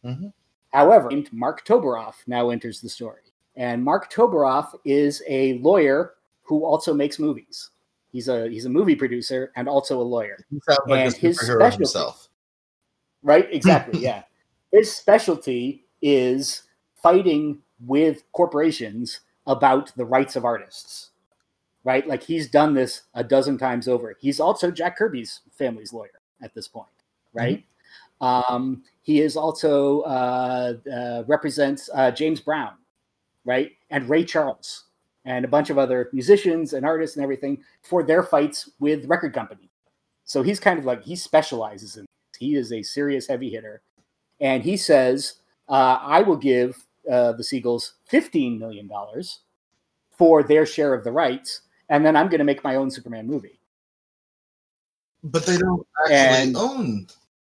Mhm. However, Marc Toberoff now enters the story. And Marc Toberoff is a lawyer who also makes movies. He's a he's a movie producer and also a lawyer. He sounds like And his specialty- himself. Right? Exactly. yeah. His specialty is fighting with corporations about the rights of artists. Right? Like he's done this a dozen times over. He's also Jack Kirby's family's lawyer at this point. Right? Um, he is also uh, uh, represents uh, James Brown, right, and Ray Charles, and a bunch of other musicians and artists and everything for their fights with record companies. So he's kind of like he specializes in. He is a serious heavy hitter, and he says, uh, "I will give uh, the Siegels fifteen million dollars for their share of the rights, and then I'm going to make my own Superman movie." But they don't actually And- own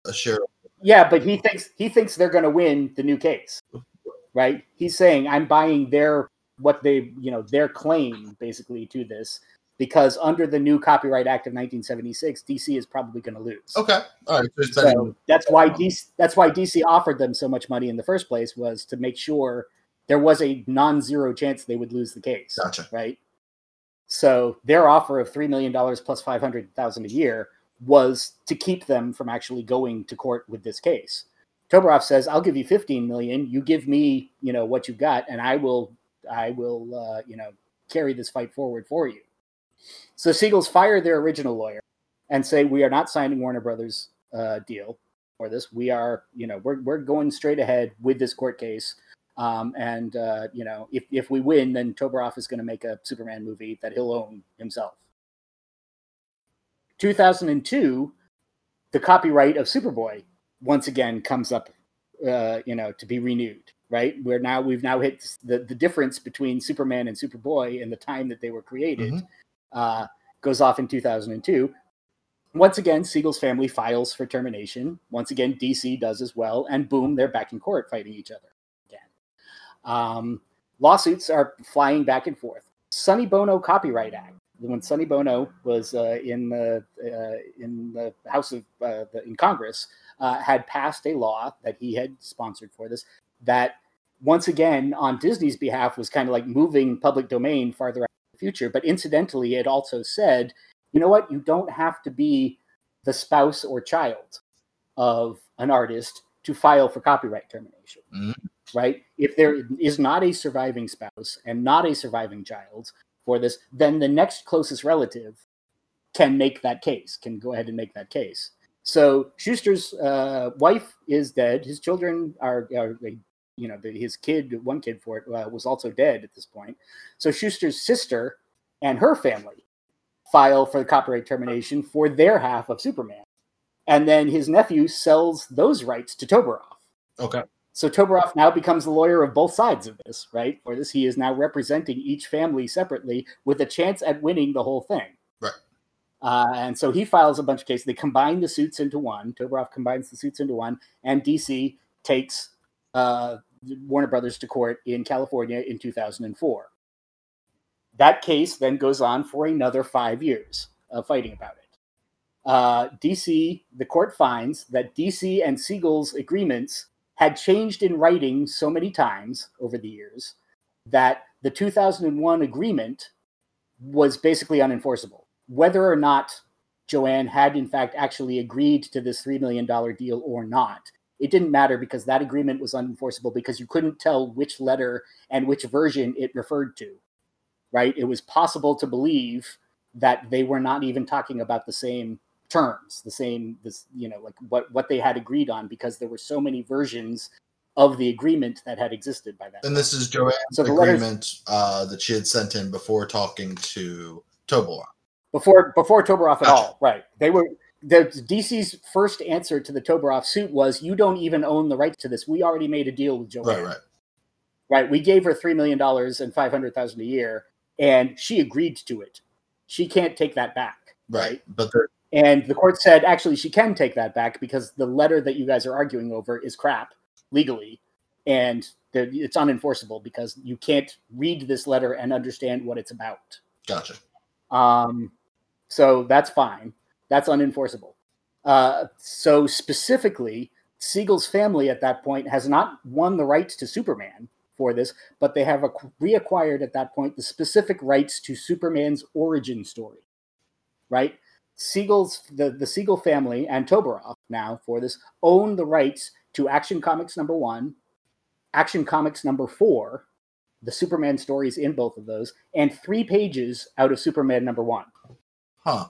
a share. Yeah, but he thinks he thinks they're going to win the new case, right? He's saying I'm buying their what they you know their claim basically to this because under the new Copyright Act of 1976, DC is probably going to lose. Okay. All right. So So that's why DC that's why DC offered them so much money in the first place was to make sure there was a non-zero chance they would lose the case, Gotcha. right? So their offer of three million dollars plus five hundred thousand a year was to keep them from actually going to court with this case. Toberoff says, "I'll give you fifteen million. You give me, you know, what you've got, and I will, I will, uh, you know, carry this fight forward for you." So Siegel's fire their original lawyer and say, "We are not signing Warner Brothers uh, deal for this. We are, you know, we're we're going straight ahead with this court case." Um, and uh, you know, if if we win, then Toberoff is going to make a Superman movie that he'll own himself. 2002, the copyright of Superboy once again comes up, uh, you know, to be renewed. Right, where now we've now hit the the difference between Superman and Superboy in the time that they were created Mhm. Uh, goes off in 2002. Once again, Siegel's family files for termination. Once again, DC does as well, and boom, they're back in court fighting each other again. Um, lawsuits are flying back and forth. Sonny Bono Copyright Act. When Sonny Bono was uh, in the uh, in the House of uh, the, in Congress, uh, had passed a law that he had sponsored for this that once again on Disney's behalf was kind of like moving public domain farther future. But incidentally, it also said, you know what, you don't have to be the spouse or child of an artist to file for copyright termination. Mhm. Right? If there is not a surviving spouse and not a surviving child for this, then the next closest relative can make that case, can go ahead and make that case. So Shuster's uh, wife is dead. His children are, are you know, the, his kid, one kid for it, uh, was also dead at this point. So Shuster's sister and her family file for the copyright termination for their half of Superman. And then his nephew sells those rights to Toberoff. Okay. So Toberoff now becomes the lawyer of both sides of this, right? For this, he is now representing each family separately with a chance at winning the whole thing. Right. Uh, and so he files a bunch of cases. They combine the suits into one. Toberoff combines the suits into one, and DC takes uh, Warner Brothers to court in California in 2004. That case then goes on for another five years of fighting about it. Uh, DC, the court finds that DC and Siegel's agreements had changed in writing so many times over the years that the 2001 agreement was basically unenforceable. Whether or not Joanne had in fact actually agreed to this $3 million deal or not, it didn't matter because that agreement was unenforceable because you couldn't tell which letter and which version it referred to, right? It was possible to believe that they were not even talking about the same terms, the same, this, you know, like what, what they had agreed on because there were so many versions of the agreement that had existed by that. And this is Joanne's So the letters- agreement uh, that she had sent in before talking to Toberoff. before before Toberoff at Gotcha. all. Right? They were the DC's first answer to the Toberoff suit was, "You don't even own the rights to this. We already made a deal with Joanne. Right, right. Right? We gave her three million dollars and five hundred thousand a year, and she agreed to it. She can't take that back. Right. But they're And the court said, actually, she can take that back because the letter that you guys are arguing over is crap legally, and it's unenforceable because you can't read this letter and understand what it's about. gotcha. Um, so that's fine. That's unenforceable. Uh, so specifically, Siegel's family at that point has not won the rights to Superman for this, but they have ac- reacquired at that point the specific rights to Superman's origin story. Right? Siegel's the, the Siegel family and Toberoff now for this own the rights to Action Comics number one, Action Comics number four, the Superman stories in both of those, and three pages out of Superman number one. Huh.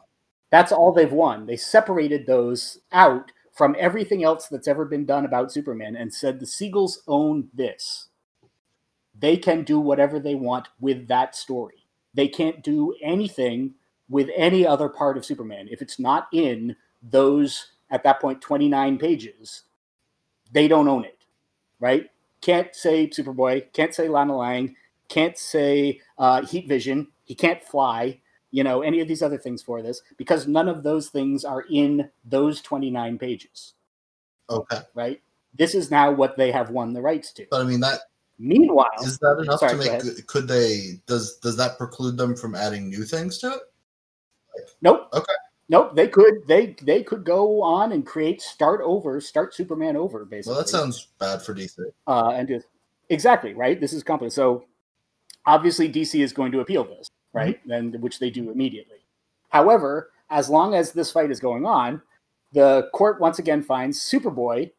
That's all they've won. They separated those out from everything else that's ever been done about Superman and said the Siegels own this. They can do whatever they want with that story. They can't do anything with any other part of Superman. If it's not in those, at that point, 29 pages, they don't own it, right? Can't say Superboy, can't say Lana Lang, can't say uh, Heat Vision, he can't fly, you know, any of these other things for this because none of those things are in those 29 pages, Okay. right? This is now what they have won the rights to. But I mean that Meanwhile, is that enough Sorry, to make could they does does that preclude them from adding new things to it? nope. Okay. Nope, they could they they could go on and create start over, start Superman over basically. Well that sounds bad for DC. uh, and just exactly right. This is complicated. So obviously DC is going to appeal this, right? And which they do immediately. However, as long as this fight is going on, the court once again finds Superboy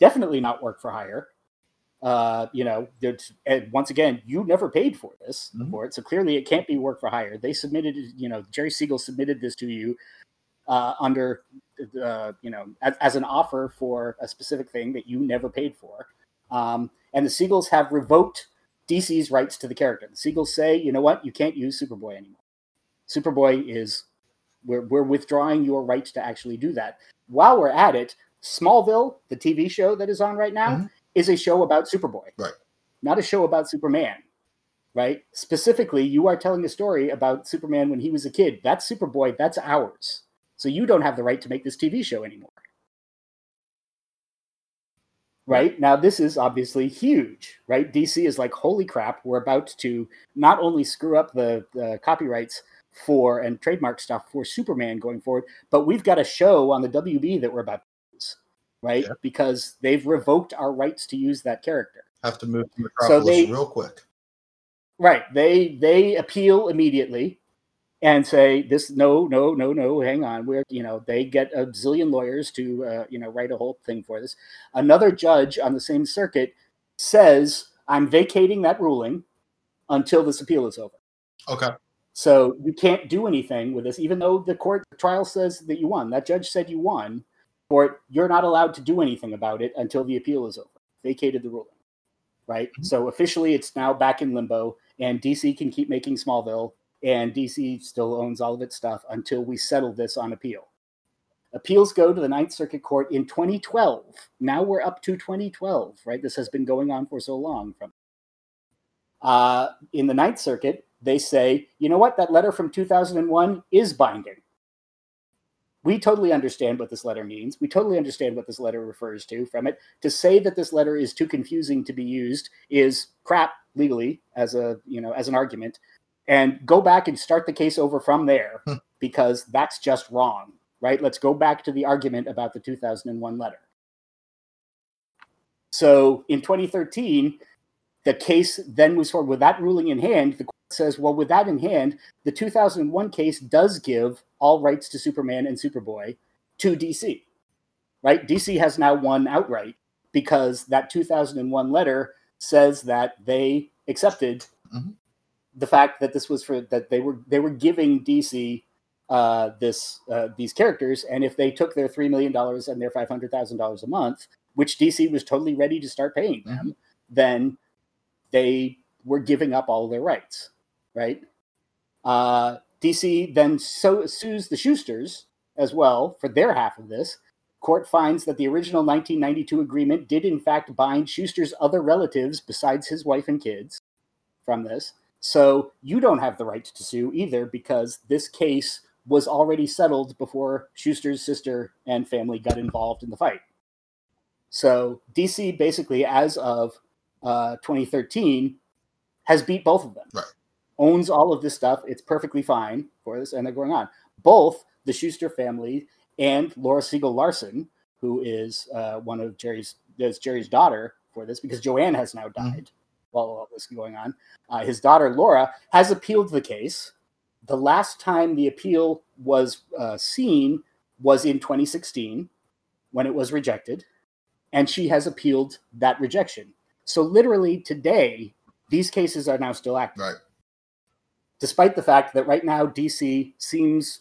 definitely not work for hire. Uh, you know, and once again, you never paid for this Mhm. for it, so clearly it can't be work for hire. They submitted, you know, Jerry Siegel submitted this to you uh, under, uh, you know, as, as an offer for a specific thing that you never paid for. Um, and the Siegels have revoked DC's rights to the character. The Siegels say, you know what, you can't use Superboy anymore. Superboy is, we're, we're withdrawing your rights to actually do that. While we're at it, Smallville, the TV show that is on right now, Mhm. is a show about Superboy, Right. not a show about Superman. Right? Specifically, you are telling a story about Superman when he was a kid. That's Superboy. That's ours. So you don't have the right to make this TV show anymore. Right? Now, this is obviously huge, right? DC is like, holy crap, we're about to not only screw up the, the copyrights for and trademark stuff for Superman going forward, but we've got a show on the WB that we're about to use, right? Yeah. Because they've revoked our rights to use that character. Have to move to Metropolis they- real quick. Right. They they appeal immediately and say this no no no no hang on we're you know they get a zillion lawyers to uh, you know write a whole thing for this. Another judge on the same circuit says I'm vacating that ruling until this appeal is over. Okay. So you can't do anything with this, even though the court trial says that you won. That judge said you won, or you're not allowed to do anything about it until the appeal is over. Vacated the ruling, right? So officially, it's now back in limbo, and DC can keep making Smallville, and DC still owns all of its stuff until we settle this on appeal. Appeals go to the Ninth Circuit Court in 2012. Now we're up to 2012, right? This has been going on for so long. From uh, in the Ninth Circuit, they say, you know what, that letter from 2001 is binding. We totally understand what this letter means. We totally understand what this letter refers to from it. To say that this letter is too confusing to be used is crap legally as a you know as an argument, and go back and start the case over from there Hmm. because that's just wrong. Right? Let's go back to the argument about the 2001 letter. So in 2013, the case then moves forward with that ruling in hand. The court says, well, with that in hand, the 2001 case does give all rights to Superman and Superboy to DC. Right? DC has now won outright because that 2001 letter says that they accepted Mhm. The fact that this was for that they were they were giving DC uh, this uh, these characters, and if they took their three million dollars and their five hundred thousand dollars a month, which DC was totally ready to start paying them, then they were giving up all their rights, right? Uh, DC then so, sues the Shusters as well for their half of this. Court finds that the original 1992 agreement did, in fact, bind Shuster's other relatives besides his wife and kids from this. So you don't have the right to sue either because this case was already settled before Shuster's sister and family got involved in the fight. So DC basically, as of uh, 2013, has beat both of them. Right. Owns all of this stuff. It's perfectly fine for this, and they're going on. Both the Schuster family and Laura Siegel Larson, who is uh, one of Jerry's is Jerry's daughter for this, because Joanne has now died mm-hmm. While all this is going on. Uh, his daughter Laura has appealed the case. The last time the appeal was uh, seen was in 2016 when it was rejected, and she has appealed that rejection. So literally today, these cases are now still active. Right. Despite the fact that right now DC seems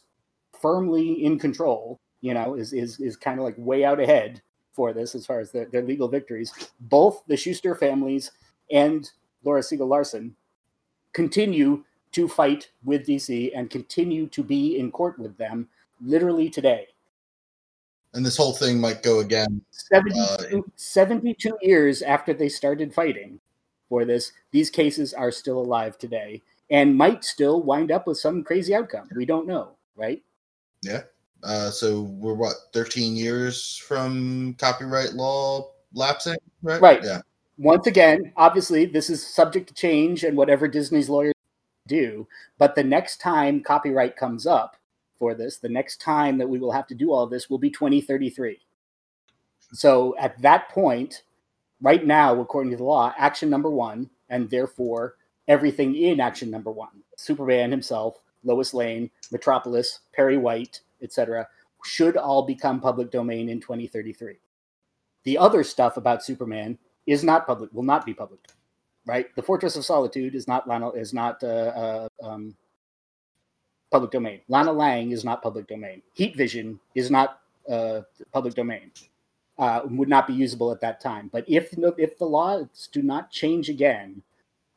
firmly in control, you know, is is is kind of like way out ahead for this as far as their, their legal victories. Both the Shuster families and Laura Siegel Larson continue to fight with DC and continue to be in court with them literally today. And this whole thing might go again. 72, uh, 72 years after they started fighting for this, these cases are still alive today and might still wind up with some crazy outcome. We don't know, right? Yeah. Uh, so we're what 13 years from copyright law lapsing, right? Right. Yeah. Once again, obviously, this is subject to change and whatever Disney's lawyers do. But the next time copyright comes up for this, the next time that we will have to do all this will be 2033. So at that point, right now, according to the law, action number one, and therefore everything in action number one, Superman himself, Lois Lane, Metropolis, Perry White, etc., should all become public domain in 2033. The other stuff about Superman is not public, will not be public, right? The Fortress of Solitude is not Lana, is not uh, uh, um, public domain. Lana Lang is not public domain. Heat Vision is not uh, public domain. Uh, would not be usable at that time. But if if the laws do not change again,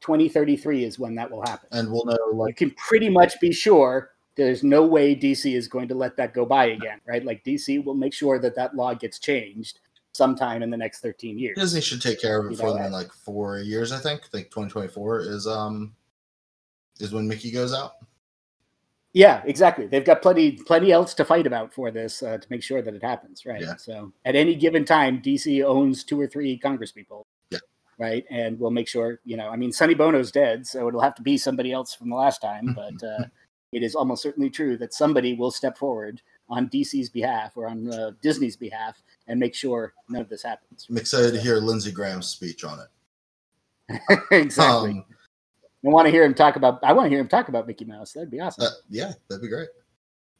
2033 is when that will happen. And we'll know. Like, you can pretty much be sure there's no way DC is going to let that go by again, right? Like DC will make sure that that law gets changed sometime in the next 13 years. Disney should take care of it you for them in like four years, I think. I think 2024 is um is when Mickey goes out. Yeah, exactly. They've got plenty plenty else to fight about for this uh, to make sure that it happens, right? Yeah. So at any given time, DC owns two or three Congresspeople. Yeah. Right, and we'll make sure you know. I mean, Sonny Bono's dead, so it'll have to be somebody else from the last time. But uh, it is almost certainly true that somebody will step forward on DC's behalf or on uh, Disney's behalf and make sure none of this happens. I'm excited to hear Lindsey Graham's speech on it. exactly. Um, I want to hear him talk about. I want to hear him talk about Mickey Mouse. That'd be awesome. Uh, yeah, that'd be great.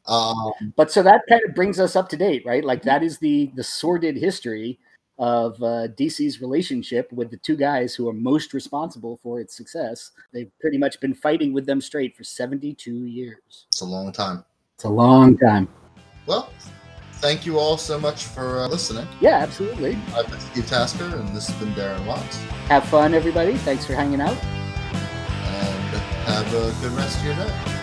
Um, but so that kind of brings us up to date, right? Like that is the the sordid history of uh, DC's relationship with the two guys who are most responsible for its success. They've pretty much been fighting with them straight for 72 years. It's a long time. It's a long time. Well, thank you all so much for uh, listening. Yeah, absolutely. I've been Steve Tasker, and this has been Darren Watts. Have fun, everybody. Thanks for hanging out And have a good rest of your day.